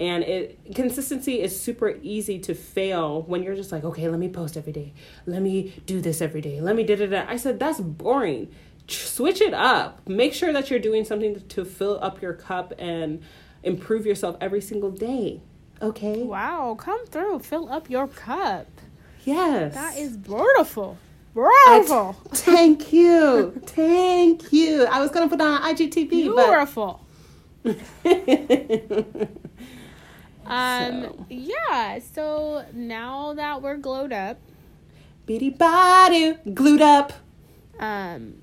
and it consistency is super easy to fail when you're just like okay let me post every day. Let me do this every day. Let me da da da. I said that's boring switch it up make sure that you're doing something to fill up your cup and improve yourself every single day okay Wow, come through. Fill up your cup. yes That is beautiful. Beautiful. thank you (laughs) thank you i was gonna put on igtv Beautiful. but (laughs) Um So. yeah, so now that we're glowed up, beady body glued up um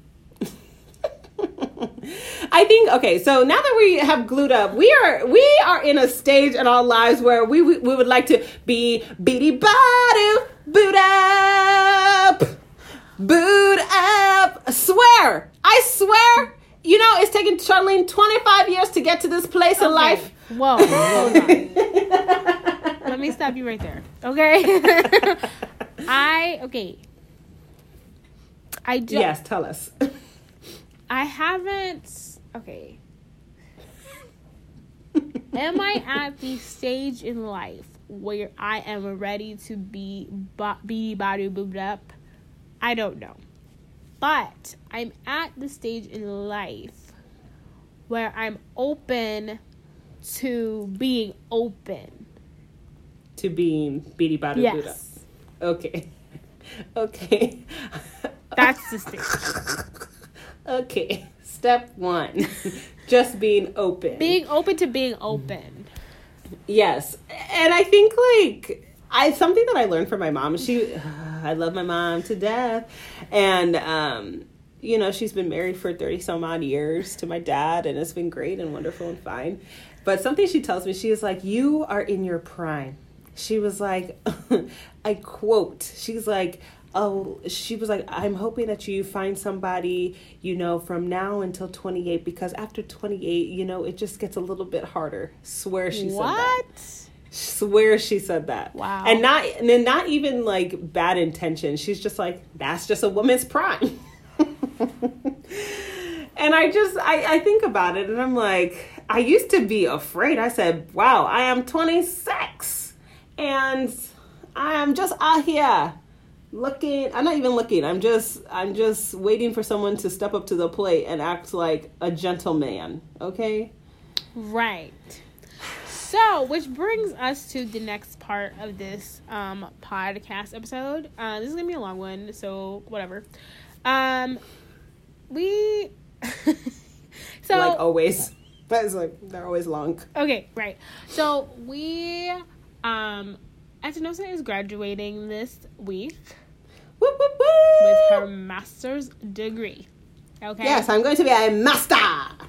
(laughs) I think okay. So now that we have glued up, we are we are in a stage in our lives where we we, we would like to be beady badu boot up, boot up. I swear, I swear. You know, it's taken Charlene twenty five years to get to this place in life. Whoa, hold (laughs) on. Let me stop you right there. Okay. (laughs) I okay. I just yes, tell us. I haven't. Okay. am I at the stage in life where I am ready to be bo- be body boobed up? I don't know. But I'm at the stage in life where I'm open to being open. to being beady up. Yes. Okay. (laughs) Okay. That's the stage. (laughs) Okay. (laughs) Step one. (laughs) Just being open. being open to being open. Yes, and I think like I something that I learned from my mom. She, (sighs) I love my mom to death, and um, you know she's been married for thirty some odd years to my dad, and it's been great and wonderful and fine. But something she tells me, she is like, "You are in your prime." She was like, (laughs) I quote, she's like. Oh, she was like, I'm hoping that you find somebody, you know, from now until 28, because after 28, you know, it just gets a little bit harder. Swear she said that What? swear she said that. Wow. And not and then not even like bad intention. She's just like, that's just a woman's prime. (laughs) and I just I, I think about it and I'm like, I used to be afraid. I said, Wow, I am twenty six and I am just out here looking I'm not even looking. I'm just I'm just waiting for someone to step up to the plate and act like a gentleman. Okay? Right. So, which brings us to the next part of this um, podcast episode. Uh, this is gonna be a long one, so whatever. Um, we. (laughs) so like always. That's like they're always long. okay, right. So we, um, Etanosa is graduating this week Whoop, whoop, whoop. with her master's degree. Okay. Yes, I'm going to be a master.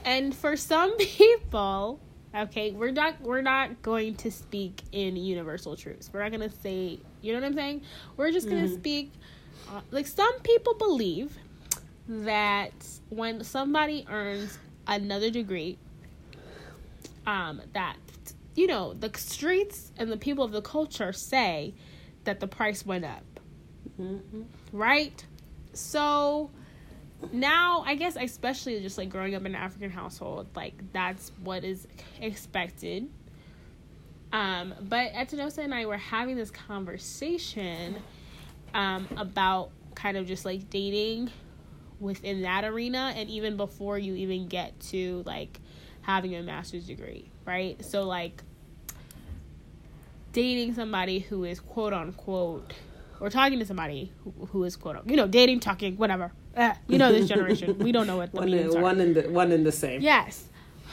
And for some (laughs) people, Okay, we're not we're not going to speak in universal truths. We're not gonna say, you know what I'm saying? We're just gonna Mhm. speak. Uh, like some people believe that when somebody earns another degree, um, that you know the streets and the people of the culture say that the price went up, Mhm. right? So now I guess especially just like growing up in an African household, like that's what is expected. Um, but Etanosa and I were having this conversation um, about kind of just like dating within that arena and even before you even get to like having a master's degree, right? So like dating somebody who is quote unquote or talking to somebody who, who is quote unquote, you know, dating, talking, whatever. Uh, you know this generation. we don't know what the (laughs) One, in, are. one in the one in the same. Yes.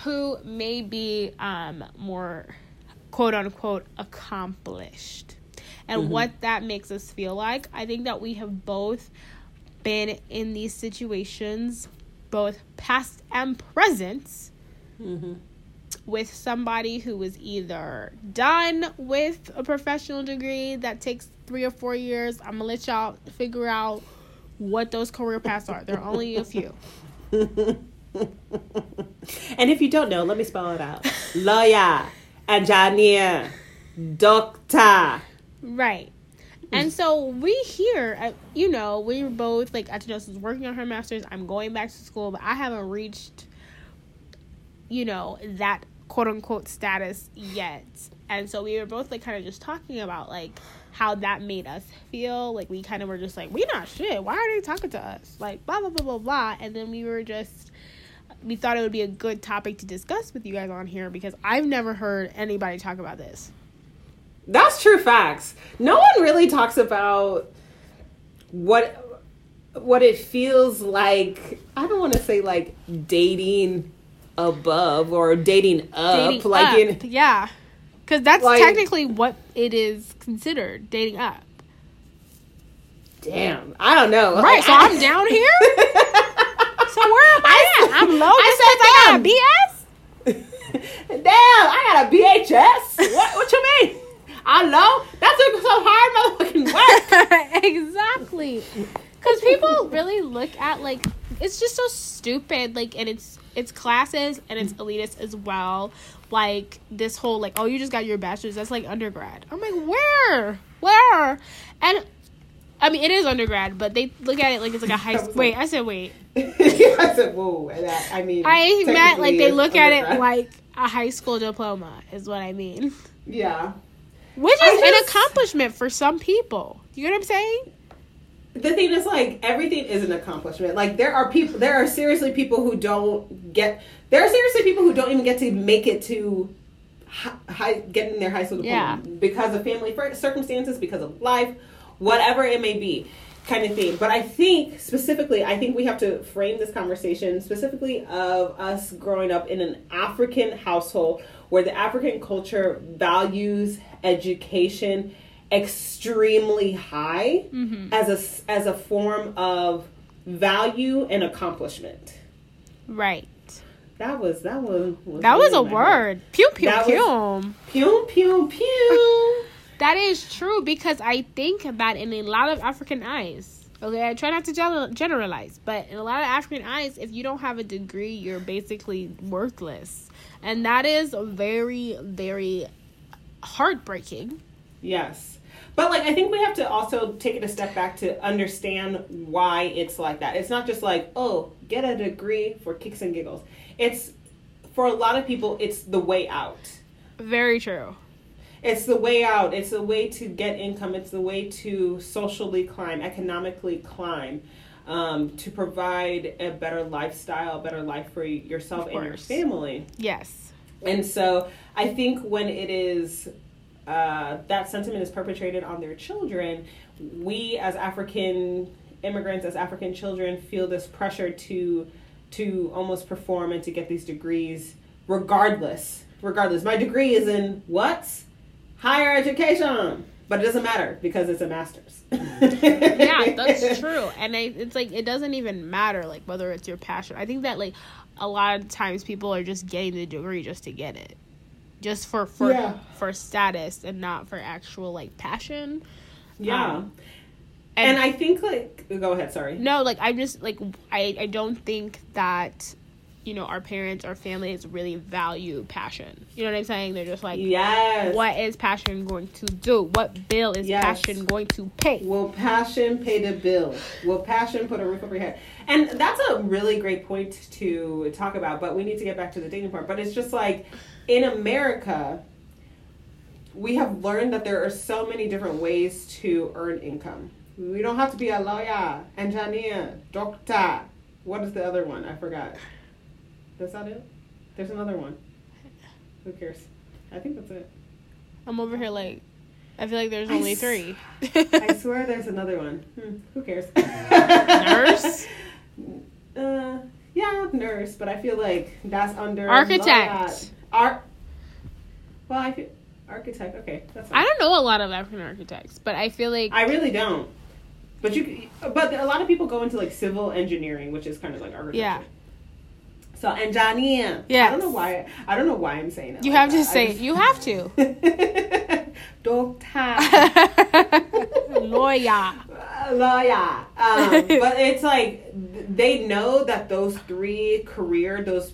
Who may be um, more quote unquote accomplished. And what that makes us feel like, I think that we have both been in these situations, both past and present, Mm-hmm. With somebody who is either done with a professional degree that takes three or four years. I'm gonna let y'all figure out what those career paths are. There are only a few. (laughs) and if you don't know, let me spell it out: lawyer, engineer, doctor. Right. And so we here, uh, you know, we were both like Etanosa is working on her master's. I'm going back to school, but I haven't reached, you know, that quote unquote status yet. And so we were both like kind of just talking about like how that made us feel. Like we kind of were just like, we not shit. Why are they talking to us? Like blah blah blah blah blah. And then we were just, we thought it would be a good topic to discuss with you guys on here because I've never heard anybody talk about this. That's true facts. No one really talks about what what it feels like. I don't want to say like dating above or dating up, dating like up. in yeah, because that's Like- technically what it is considered dating up. damn. I don't know. Right, Like, so I- I'm down here. (laughs) So where am I at? I'm low. I 'cause I got said (laughs) Damn, I got a BHS. What? What you mean? I know. That's so hard, motherfucking work. (laughs) Exactly. Because people really look at like it's just so stupid. Like, and it's it's classes and it's elitist as well. Like this whole like, oh, you just got your bachelor's. That's like undergrad. I'm like, where, where? And I mean, it is undergrad, but they look at it like it's like a (laughs) high. School. Wait, I said wait. (laughs) I said, whoa. That, I mean, I meant like they look at it like a high school diploma is what I mean. yeah. Which I is an accomplishment for some people. You know what I'm saying? The thing is like everything is an accomplishment like there are people there are seriously people who don't get there are seriously people who don't even get to make it to hi- high getting their high school diploma Yeah. because of family circumstances because of life whatever it may be kind of thing but i think specifically i think we have to frame this conversation specifically of us growing up in an african household where the african culture values education extremely high mm-hmm. as a as a form of value and accomplishment. Right. That was that was, was That was a word. Pew pew That pew. Pew pew pew. (laughs) That is true because I think that in a lot of African eyes, okay, I try not to generalize, but in a lot of African eyes, if you don't have a degree, you're basically worthless. And that is very, very heartbreaking. yes. But like I think we have to also take it a step back to understand why it's like that. It's not just like, oh, get a degree for kicks and giggles. It's for a lot of people it's the way out. Very true. It's the way out. It's the way to get income. It's the way to socially climb, economically climb, um, to provide a better lifestyle, a better life for yourself and your family. Yes. And so I think when it is uh, that sentiment is perpetrated on their children, we as African immigrants, as African children, feel this pressure to to almost perform and to get these degrees, regardless. Regardless, my degree is in what? Higher education, but it doesn't matter because it's a master's. (laughs) yeah, (laughs) that's true. And I, it's like it doesn't even matter like whether it's your passion. I think that like a lot of times people are just getting the degree just to get it. Just for for Yeah. for status and not for actual like passion. Yeah. Um, and, I think like go ahead, sorry. No, like I'm just like I I don't think that you know our parents our families really value passion. You know what I'm saying? They're just like Yes. what is passion going to do? What bill is Yes. passion going to pay? Will passion pay the bill? Will passion put a roof over your head? And that's a really great point to talk about, but we need to get back to the dating part. But it's just like in America, we have learned that there are so many different ways to earn income. We don't have to be a lawyer, engineer, doctor. What is the other one? I forgot. That's not it? There's another one. Who cares? I think that's it. I'm over here like I feel like there's I only s- three. I (laughs) swear there's another one. Hmm, who cares? Nurse? (laughs) Uh, yeah, nurse, but I feel like that's under Architect. Art. Well, I feel architect. Okay, that's. Fine. I don't know a lot of African architects, but I feel like I really don't. But you, but a lot of people go into like civil engineering, which is kind of like architecture. Yeah. So engineer. I don't know why. I don't know why I'm saying it. you like have to that. I say just- you have to. (laughs) Doctor. (laughs) Lawyer. (laughs) lawyer. Um, but it's like they know that those three career those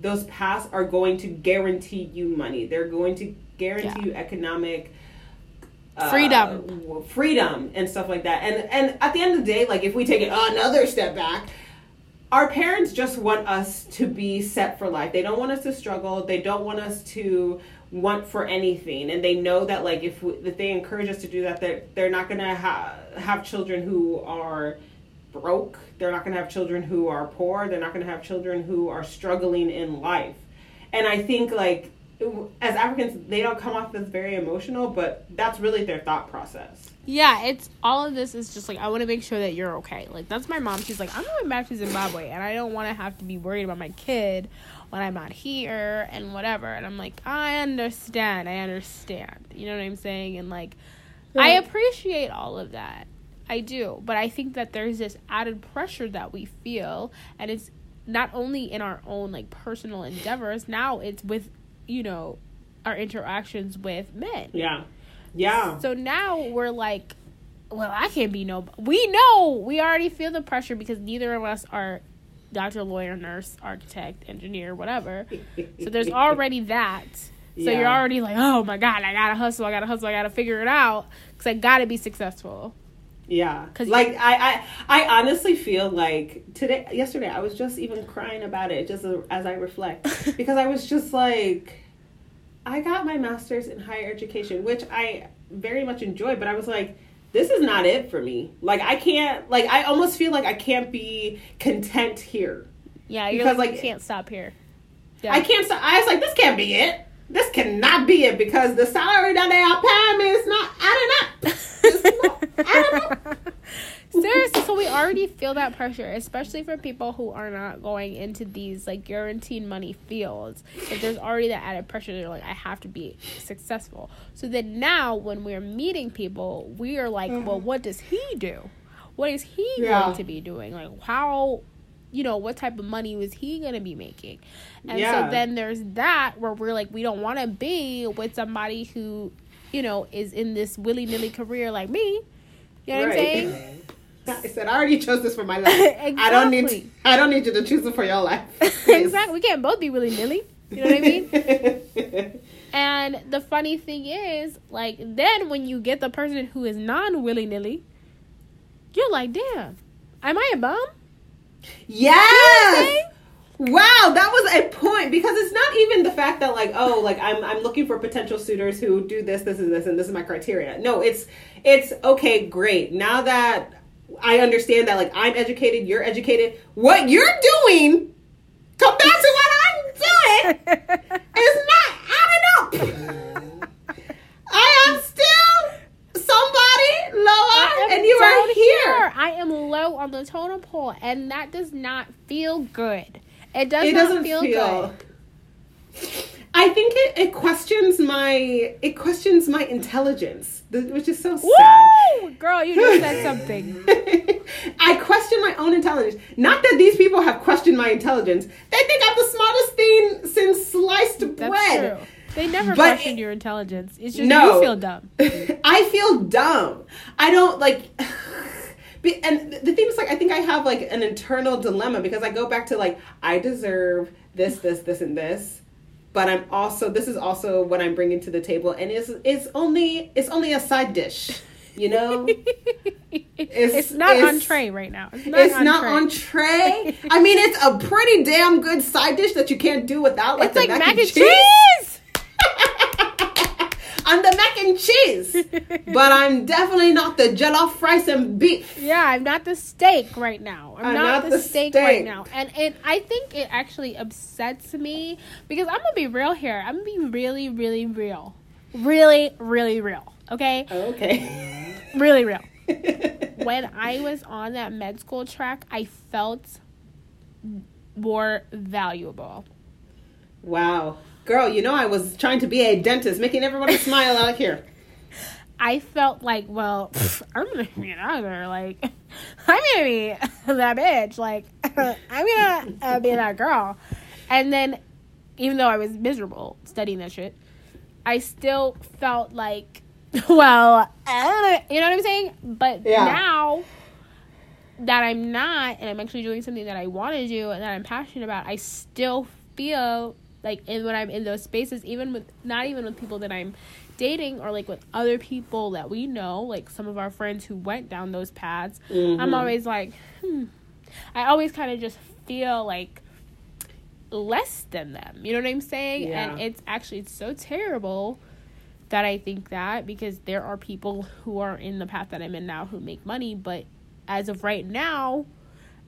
those paths are going to guarantee you money. They're going to guarantee Yeah. you economic uh, Freedom. freedom and stuff like that. And and at the end of the day, like if we take it another step back. Our parents just want us to be set for life. They don't want us to struggle. They don't want us to want for anything, and they know that like if, we, if they encourage us to do that, they're they're not gonna ha- have children who are broke. They're not gonna have children who are poor. They're not gonna have children who are struggling in life. And I think like as Africans, they don't come off as very emotional, but that's really their thought process. Yeah, it's all of this is just like I want to make sure that you're okay. Like that's my mom. She's like, I'm going back to Zimbabwe, and I don't want to have to be worried about my kid when I'm out here and whatever. And I'm like, I understand. I understand. You know what I'm saying? And like, I appreciate all of that. I do, but I think that there's this added pressure that we feel, and it's not only in our own like personal endeavors. Now it's with you know our interactions with men. Yeah, yeah, So now we're like, well, I can't be no. We know we already feel the pressure because neither of us are doctor, lawyer, nurse, architect, engineer, whatever. So there's (laughs) already that. So Yeah. you're already like, oh my god, I gotta hustle, I gotta hustle, I gotta figure it out because I gotta be successful. Yeah, 'Cause like I, I, I honestly feel like today, yesterday, I was just even crying about it, just as I reflect, (laughs) because I was just like, I got my master's in higher education, which I very much enjoy, but I was like, this is not it for me. Like I can't, like I almost feel like I can't be content here. Yeah, you're Because, like, like, you can't stop here. Yeah. I can't. st- I was like, this can't be it. This cannot be it because the salary that they are paying me is not adding up. (laughs) Not. Seriously, so we already feel that pressure, especially for people who are not going into these like guaranteed money fields. If there's already that added pressure, they're like, I have to be successful. So then now, when we're meeting people, we are like, well, mm-hmm. what does he do? What is he Yeah. going to be doing? Like, how, you know, what type of money was he going to be making? And Yeah. so then there's that where we're like, we don't want to be with somebody who, you know, is in this willy nilly career like me. You know what I'm saying? (laughs) I said I already chose this for my life. (laughs) I don't need. Exactly. I don't need you to choose it for your life. (laughs) Exactly. We can't both be willy nilly. You know what I mean? And the funny thing is, like, then when you get the person who is non willy nilly, you're like, damn, am I a bum? Yes. Wow, that was a point because it's not even the fact that like oh like I'm I'm looking for potential suitors who do this this and this and this is my criteria. No, it's it's okay, great. Now that I understand that like I'm educated, you're educated, what you're doing compared to what I'm doing (laughs) is not adding up. I am still somebody lower and you down are here. I am low on the totem pole, and that does not feel good. It does it not doesn't feel, feel, good. I think it, it questions my it questions my intelligence, which is so sad. Woo! Girl, you just said something. (laughs) I question my own intelligence. Not that these people have questioned my intelligence. They think I'm the smartest thing since sliced That's bread. true. They never But questioned it- your intelligence. It's just No. you feel dumb. (laughs) I feel dumb. I don't like. (laughs) be- And the thing is, like, I think I have like an internal dilemma because I go back to like I deserve this, this, this, and this, but I'm also this is also what I'm bringing to the table, and it's it's only it's only a side dish, you know. (laughs) it's, not on tray right now. It's not it's on not tray. on tray. I mean, it's a pretty damn good side dish that you can't do without. Like It's like mac, mac and cheese. I'm the mac and cheese, (laughs) but I'm definitely not the jollof rice and beef. Yeah, I'm not the steak right now. I'm, I'm not, not the, steak, steak. right now. And it I think it actually upsets me because I'm gonna be real here. I'm gonna be really, really real. Really, really real. Okay? Okay. (laughs) Really real. (laughs) When I was on that med school track, I felt more valuable. wow, girl, you know I was trying to be a dentist, making everybody (laughs) smile out of here. I felt like, well, I'm gonna be an actor. Like, (laughs) I'm gonna be that bitch. Like, (laughs) I'm gonna uh, be that girl. And then, even though I was miserable studying that shit, I still felt like, well, know, you know what I'm saying? But Yeah. now that I'm not, and I'm actually doing something that I want to do and that I'm passionate about, I still feel like in when I'm in those spaces, even with not even with people that I'm dating or like with other people that we know, like some of our friends who went down those paths, I'm always like, hmm. I always kind of just feel like less than them. You know what I'm saying? And it's actually it's so terrible that I think that because there are people who are in the path that I'm in now who make money, but as of right now,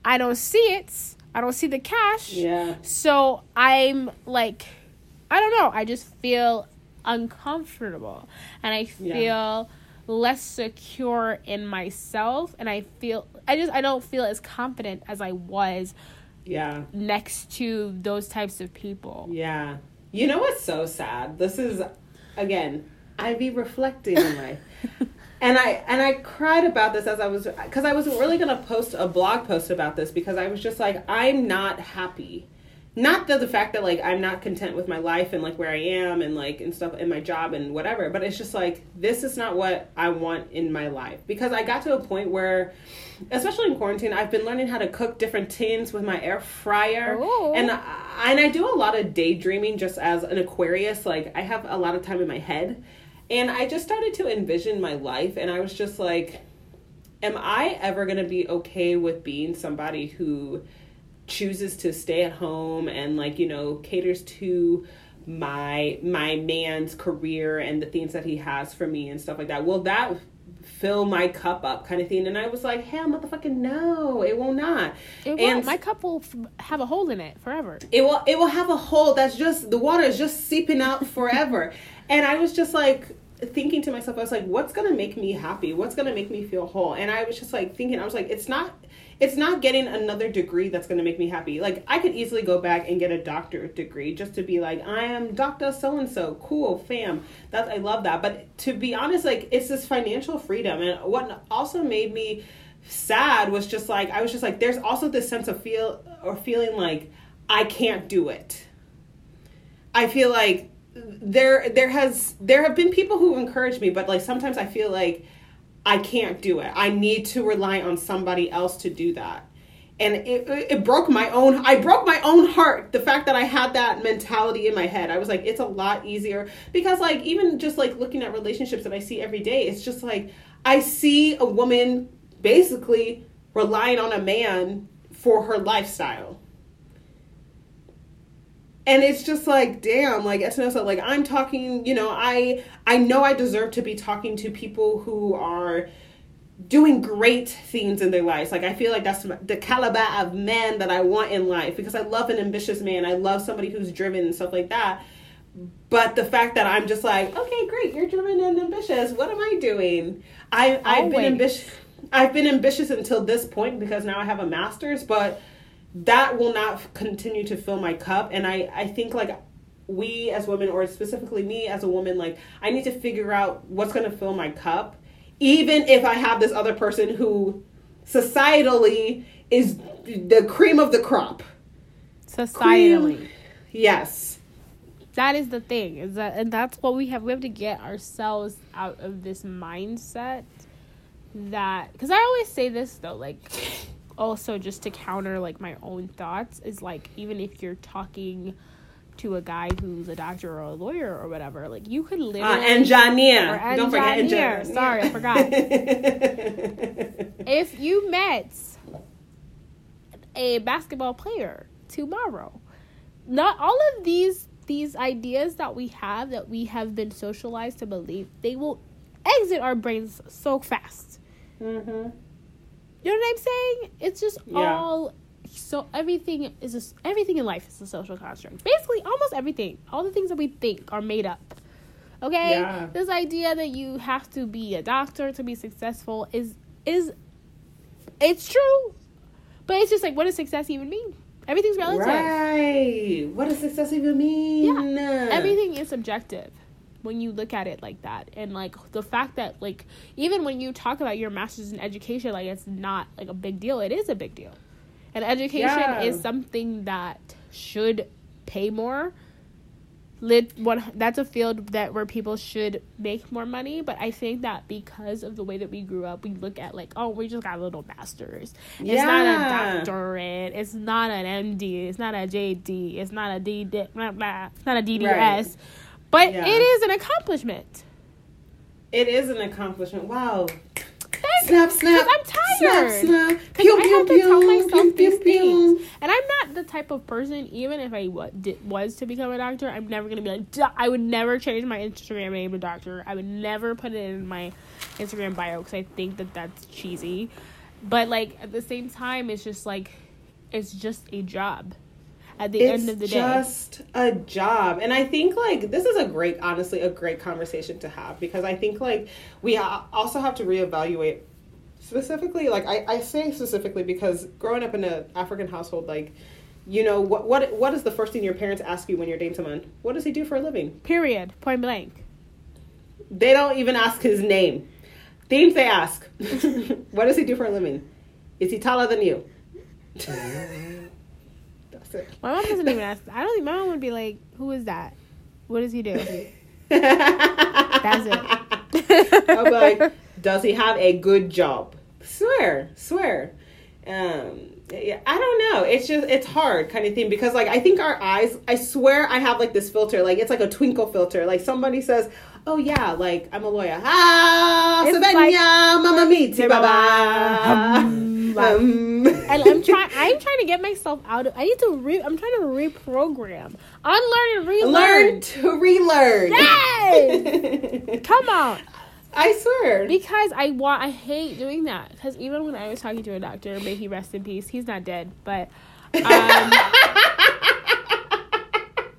I don't see it. I don't see the cash. Yeah. So I'm like, I don't know. I just feel uncomfortable and I Yeah. feel less secure in myself and I feel I just I don't feel as confident as I was Yeah. next to those types of people. Yeah. You know what's so sad? This is again, I be reflecting in life. (laughs) and I and I cried about this as I was cuz I was really going to post a blog post about this because I was just like I'm not happy. Not that the fact that like I'm not content with my life and like where I am and like and stuff in my job and whatever, but it's just like this is not what I want in my life because I got to a point where especially in quarantine I've been learning how to cook different tins with my air fryer Ooh. and I, and I do a lot of daydreaming just as an Aquarius. Like I have a lot of time in my head, and I just started to envision my life, and I was just like, "Am I ever gonna be okay with being somebody who chooses to stay at home and like you know caters to?" my my man's career and the things that he has for me and stuff like that will that fill my cup up kind of thing and i was like hell motherfucking no it will not It and won't. My cup will f- have a hole in it forever. it will it will have a hole that's just the water is just seeping out forever (laughs) and i was just like thinking to myself i was like what's gonna make me happy? What's gonna make me feel whole? And i was just like thinking i was like it's not it's not getting another degree that's gonna make me happy. Like i could easily go back and get a doctorate degree just to be like i am dr so and so cool fam. That i love that. But to be honest like it's this financial freedom. And what also made me sad was just like i was just like there's also this sense of feel or feeling like i can't do it. I feel like there there has there have been people who encourage me, but like sometimes I feel like I can't do it. I need to rely on somebody else to do that. And it, it broke my own I broke my own heart the fact that I had that mentality in my head. I was like it's a lot easier because like even just like looking at relationships that I see every day, it's just like I see a woman basically relying on a man for her lifestyle and it's just like damn like SNL like I'm talking you know I I know I deserve to be talking to people who are doing great things in their lives. Like I feel like that's the caliber of man that I want in life because I love an ambitious man. I love somebody who's driven and stuff like that. But the fact that I'm just like okay great you're driven and ambitious. What am I doing? I I've Always. been ambitious I've been ambitious until this point because now I have a master's but that will not continue to fill my cup. And i i think like we as women or specifically me as a woman like i need to figure out what's going to fill my cup even if i have this other person who societally is the cream of the crop. Societally. yes. That is the thing is that and that's what we have we have to get ourselves out of this mindset that because i always say this though like also just to counter like my own thoughts is like even if you're talking to a guy who's a doctor or a lawyer or whatever like you could Uh, literally engineer. Or Don't forget engineer. engineer. Sorry, I forgot. (laughs) if you met a basketball player tomorrow not all of these these ideas that we have that we have been socialized to believe they will exit our brains so fast Mhm. You know what i'm saying it's just Yeah. all so everything is just everything in life is a social construct basically almost everything all the things that we think are made up okay Yeah. this idea that you have to be a doctor to be successful is is it's true but it's just like what does success even mean everything's relative Right. What does success even mean? Yeah. everything is subjective when you look at it like that. And like the fact that like even when you talk about your master's in education like it's not like a big deal. It is a big deal. And education Yeah. is something that should pay more. Lit one that's a field that where people should make more money. But i think that because of the way that we grew up we look at like oh we just got a little masters. It's not a doctorate. It's not an md it's not a jd it's not a d blah, blah, it's not a dds Right. But Yeah. it is an accomplishment It is an accomplishment. Wow. Thank- Snap, snap. i'm tired Snap, snap. Because Pew, I pew, have to tell myself pew, these things, and I'm not the type of person. Even if I did, was to become a doctor, I'm never gonna be like. I would never change my Instagram name to doctor. I would never put it in my Instagram bio because I think that that's cheesy. But like at the same time, it's just like it's just a job. At the end of the day, just a job. And i think like this is a great honestly a great conversation to have because i think like we also have to reevaluate specifically like I, I say specifically because growing up in an african household like you know what what what is the first thing your parents ask you when you're dating someone? What does he do for a living? Period, point blank. they don't even ask his name. Things they ask. (laughs) What does he do for a living? Is he taller than you (laughs) that's My mom doesn't even ask. I don't think my mom would be like, "Who is that? What does he do?" (laughs) That's it. (laughs) I'll be like, does he have a good job? Swear, swear. Um, yeah, I don't know. It's just it's hard kind of thing because like I think our eyes. I swear I have like this filter. Like it's like a twinkle filter. Like somebody says, "Oh yeah, like I'm a lawyer." Ah, It's Savannah, like- mama miti, baba. Um, Um, and I'm trying. (laughs) I'm trying to get myself out of. I need to re. I'm trying to reprogram, unlearn and relearn. learn to relearn. Yay! (laughs) Come on, I swear. because I want. I hate doing that. Because even when I was talking to a doctor, may he rest in peace. He's not dead, but um,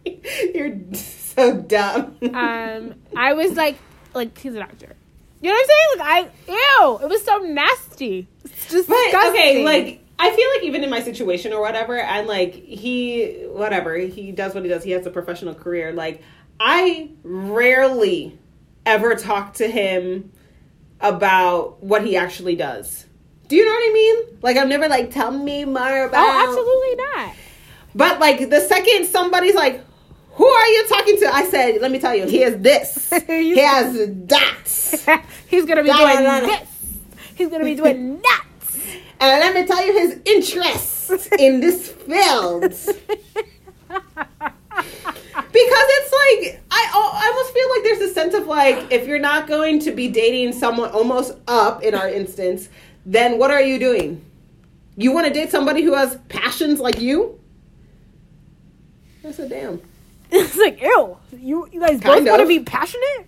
(laughs) You're so dumb. um, I was like, like he's a doctor. You know what I'm saying? Like I, ew, it was so nasty. It's just okay, like I feel like even in my situation or whatever, and like he, whatever, he does what he does. He has a professional career. Like I rarely ever talk to him about what he actually does. Do you know what I mean? Like I'm never like, tell me more oh, about. oh, absolutely not. But like the second somebody's like, who are you talking to? I said, let me tell you, he has this. he has dots. He's gonna be Da, doing da, da. this. He's gonna be doing (laughs) that. And let me tell you his interests in this field. (laughs) Because it's like I, I almost feel like there's a sense of like if you're not going to be dating someone almost up in our instance, then what are you doing? You want to date somebody who has passions like you? I said, damn. (laughs) it's like, ew. You you guys Kind both want to be passionate?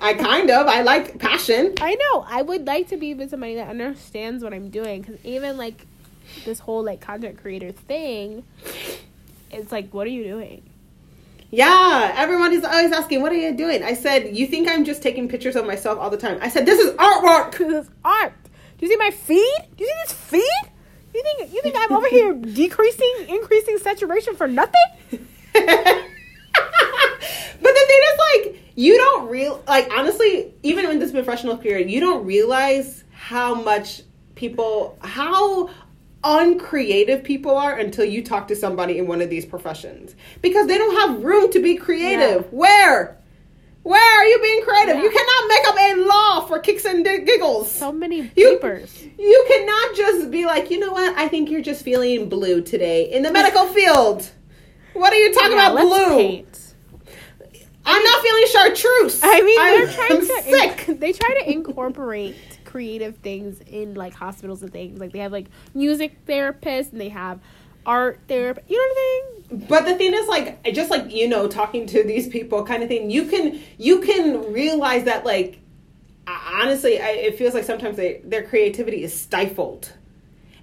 I kind of I like passion. I know. I would like to be with somebody that understands what I'm doing because even like this whole like content creator thing, it's like, what are you doing? Yeah, everyone is always asking, "What are you doing?" I said, "You think I'm just taking pictures of myself all the time?" I said, "This is artwork." (laughs) Because it's art. Do you see my feed? Do you see this feed? You think you think I'm over here (laughs) decreasing, increasing saturation for nothing? But the thing is, like, you don't real like honestly, even in this professional career, you don't realize how much people how uncreative people are until you talk to somebody in one of these professions because they don't have room to be creative. Yeah. Where? Where are you being creative? Yeah. You cannot make up a law for kicks and giggles. So many You- papers. You cannot just be like, you know what? I think you're just feeling blue today in the medical (laughs) field. What are you talking Yeah, about, blue? paint. I'm not feeling chartreuse. I mean, they're I'm trying to sick. inc- they try to incorporate creative things in like hospitals and things. Like they have like music therapists and they have art therapy. You know what I mean? But the thing is, like, just like you know, talking to these people, kind of thing. You can you can realize that, like, honestly, I, it feels like sometimes they, their creativity is stifled.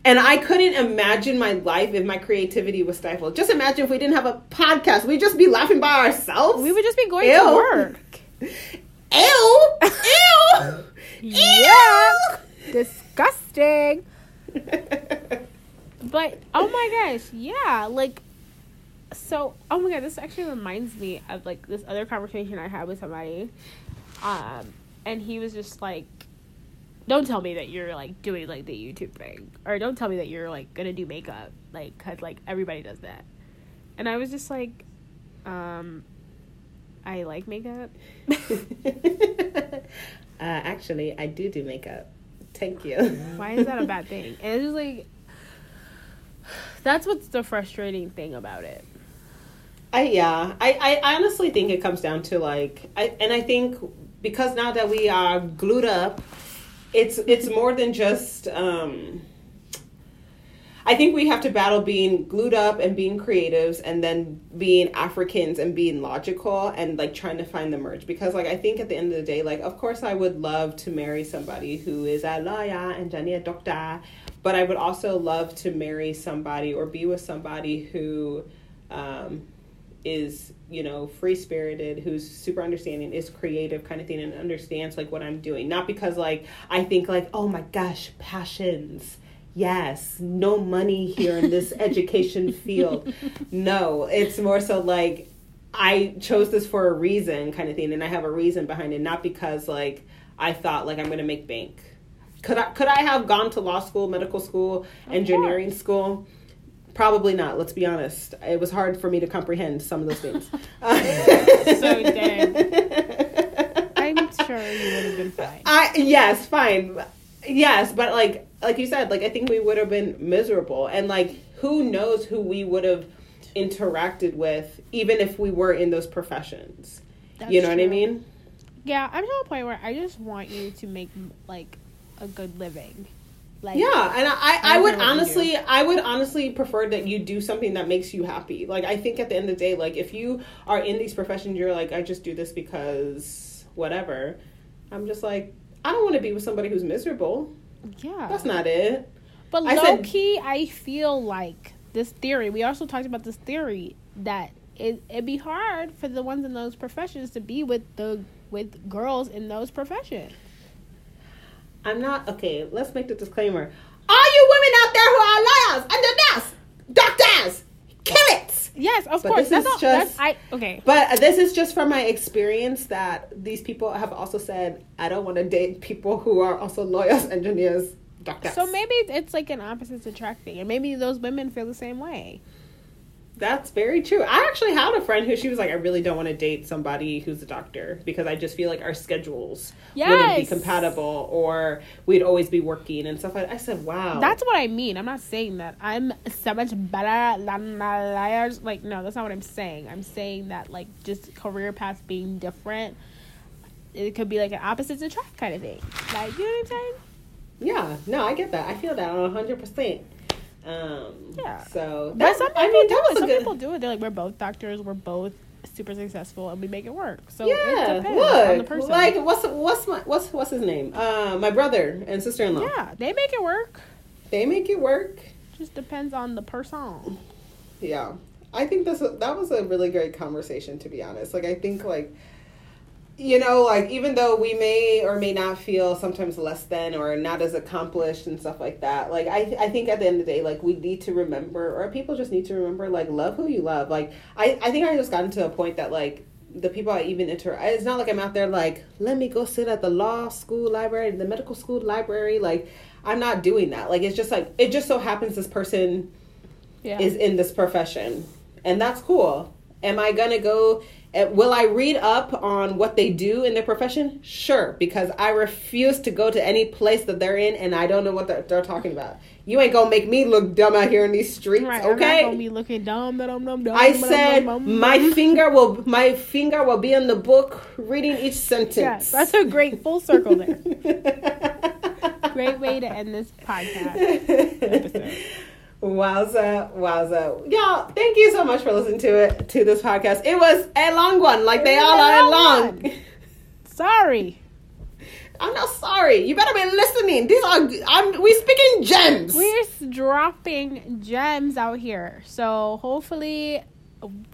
And I couldn't imagine my life if my creativity was stifled. Just imagine if we didn't have a podcast. We'd just be laughing by ourselves. We would just be going Ew. to work. Ew! Ew! (laughs) Yeah. Disgusting. (laughs) But oh my gosh, yeah, like so oh my god, this actually reminds me of like this other conversation I had with somebody. Um and he was just like don't tell me that you're like doing like the YouTube thing or don't tell me that you're like to do makeup like cuz like everybody does that. And I was just like um I like makeup. (laughs) uh, actually, I do do makeup. Thank you. (laughs) Why is that a bad thing? And it's just like that's what's the frustrating thing about it. I yeah, I, I honestly think it comes down to like, I and I think because now that we are glued up, it's it's more than just. um I think we have to battle being glued up and being creatives, and then being Africans and being logical and like trying to find the merge. Because like I think at the end of the day, like of course I would love to marry somebody who is a lawyer and Johnny a doctor, but I would also love to marry somebody or be with somebody who um, is you know free spirited who's super understanding is creative kind of thing and understands like what i'm doing. Not because like i think like oh my gosh passions. Yes no money here in this (laughs) education field. No it's more so like i chose this for a reason kind of thing and i have a reason behind it not because like i thought like i'm gonna make bank. Could i could i have gone to law school medical school engineering school Probably not. Let's be honest. It was hard for me to comprehend some of those things. (laughs) (laughs) So dang I'm sure you would have been fine. I yes, fine. Yes, but like like you said, like I think we would have been miserable, and like who knows who we would have interacted with, even if we were in those professions. That's you know what I mean? Yeah, I'm to a point where I just want you to make like a good living. Like Yeah, and I, I, I would know what you honestly, I would honestly prefer that you do something that makes you happy. Like I think at the end of the day, like if you are in these professions, you're like, I just do this because whatever. I'm just like, I don't want to be with somebody who's miserable. Yeah. That's not it. But I low said- key, I feel like this theory. We also talked about this theory that it it'd be hard for the ones in those professions to be with the with girls in those professions. I'm not okay. Let's make the disclaimer. All you women out there who are lawyers, engineers, doctors, kill it. Yes, of But course. this That's is all, just- that's I okay. But this is just from my experience that these people have also said, I don't want to date people who are also lawyers, engineers, doctors. So maybe it's like an opposites attract thing, and maybe those women feel the same way. That's very true. I actually had a friend who she was like, I really don't want to date somebody who's a doctor because I just feel like our schedules wouldn't be compatible or we'd always be working and stuff like I said, wow. That's what I mean. I'm not saying that I'm so much better than the liars. Like, no, that's not what I'm saying. I'm saying that like just career paths being different. It could be like an opposites attract kind of thing. Like, you know what I'm saying? yeah, no, I get that. I feel that on hundred percent. Um Yeah. so But that, some people I mean do that it. Some good people do it. They're like, we're both doctors. We're both super successful, and we make it work. So yeah, it depends on the look, person. like what's what's my what's what's his name? Uh, my brother and sister in law. yeah, they make it work. They make it work. Just depends on the person. Yeah, I think this that was a really great conversation. To be honest, like I think like you know like even though we may or may not feel sometimes less than or not as accomplished and stuff like that like i i think at the end of the day like we need to remember or people just need to remember like love who you love like i i think i just gotten to a point that like the people I even inter it's not like I'm out there like let me go sit at the law school library the medical school library like I'm not doing that. Like it's just like it just so happens this person Yeah. is in this profession, and that's cool. Am I gonna go? Uh, Will I read up on what they do in their profession? Sure, because I refuse to go to any place that they're in and I don't know what they're, they're talking about. You ain't gonna make me look dumb out here in these streets, Right, I'm not gonna be looking dumb, dumb, dumb, dumb. I said dumb, dumb, my finger will my finger will be in the book reading each sentence. Yes, that's a great full circle there. (laughs) Great way to end this podcast (laughs) episode. Wowza, wowza. Y'all, thank you so much for listening to it to this podcast. It was a long one, like they It all are long long. Sorry. I'm not sorry. You better be listening. These are I'm we speaking gems. We're dropping gems out here. So hopefully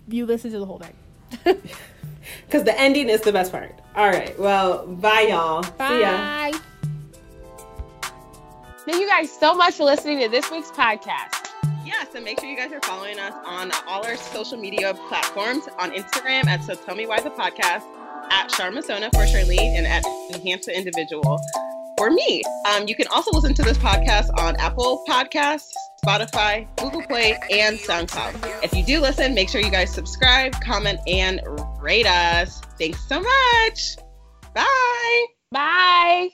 you listen to the whole thing. (laughs) Because the ending is the best part. All right. Well, bye y'all. See ya. Thank you guys so much for listening to this week's podcast. Yeah, so make sure you guys are following us on all our social media platforms on Instagram at So Tell Me Why the Podcast, at Sharmasona for Charlene, and at Enhance the Individual for me. Um, you can also listen to this podcast on Apple Podcasts, Spotify, Google Play, and SoundCloud. If you do listen, make sure you guys subscribe, comment, and rate us. Thanks so much. Bye. Bye.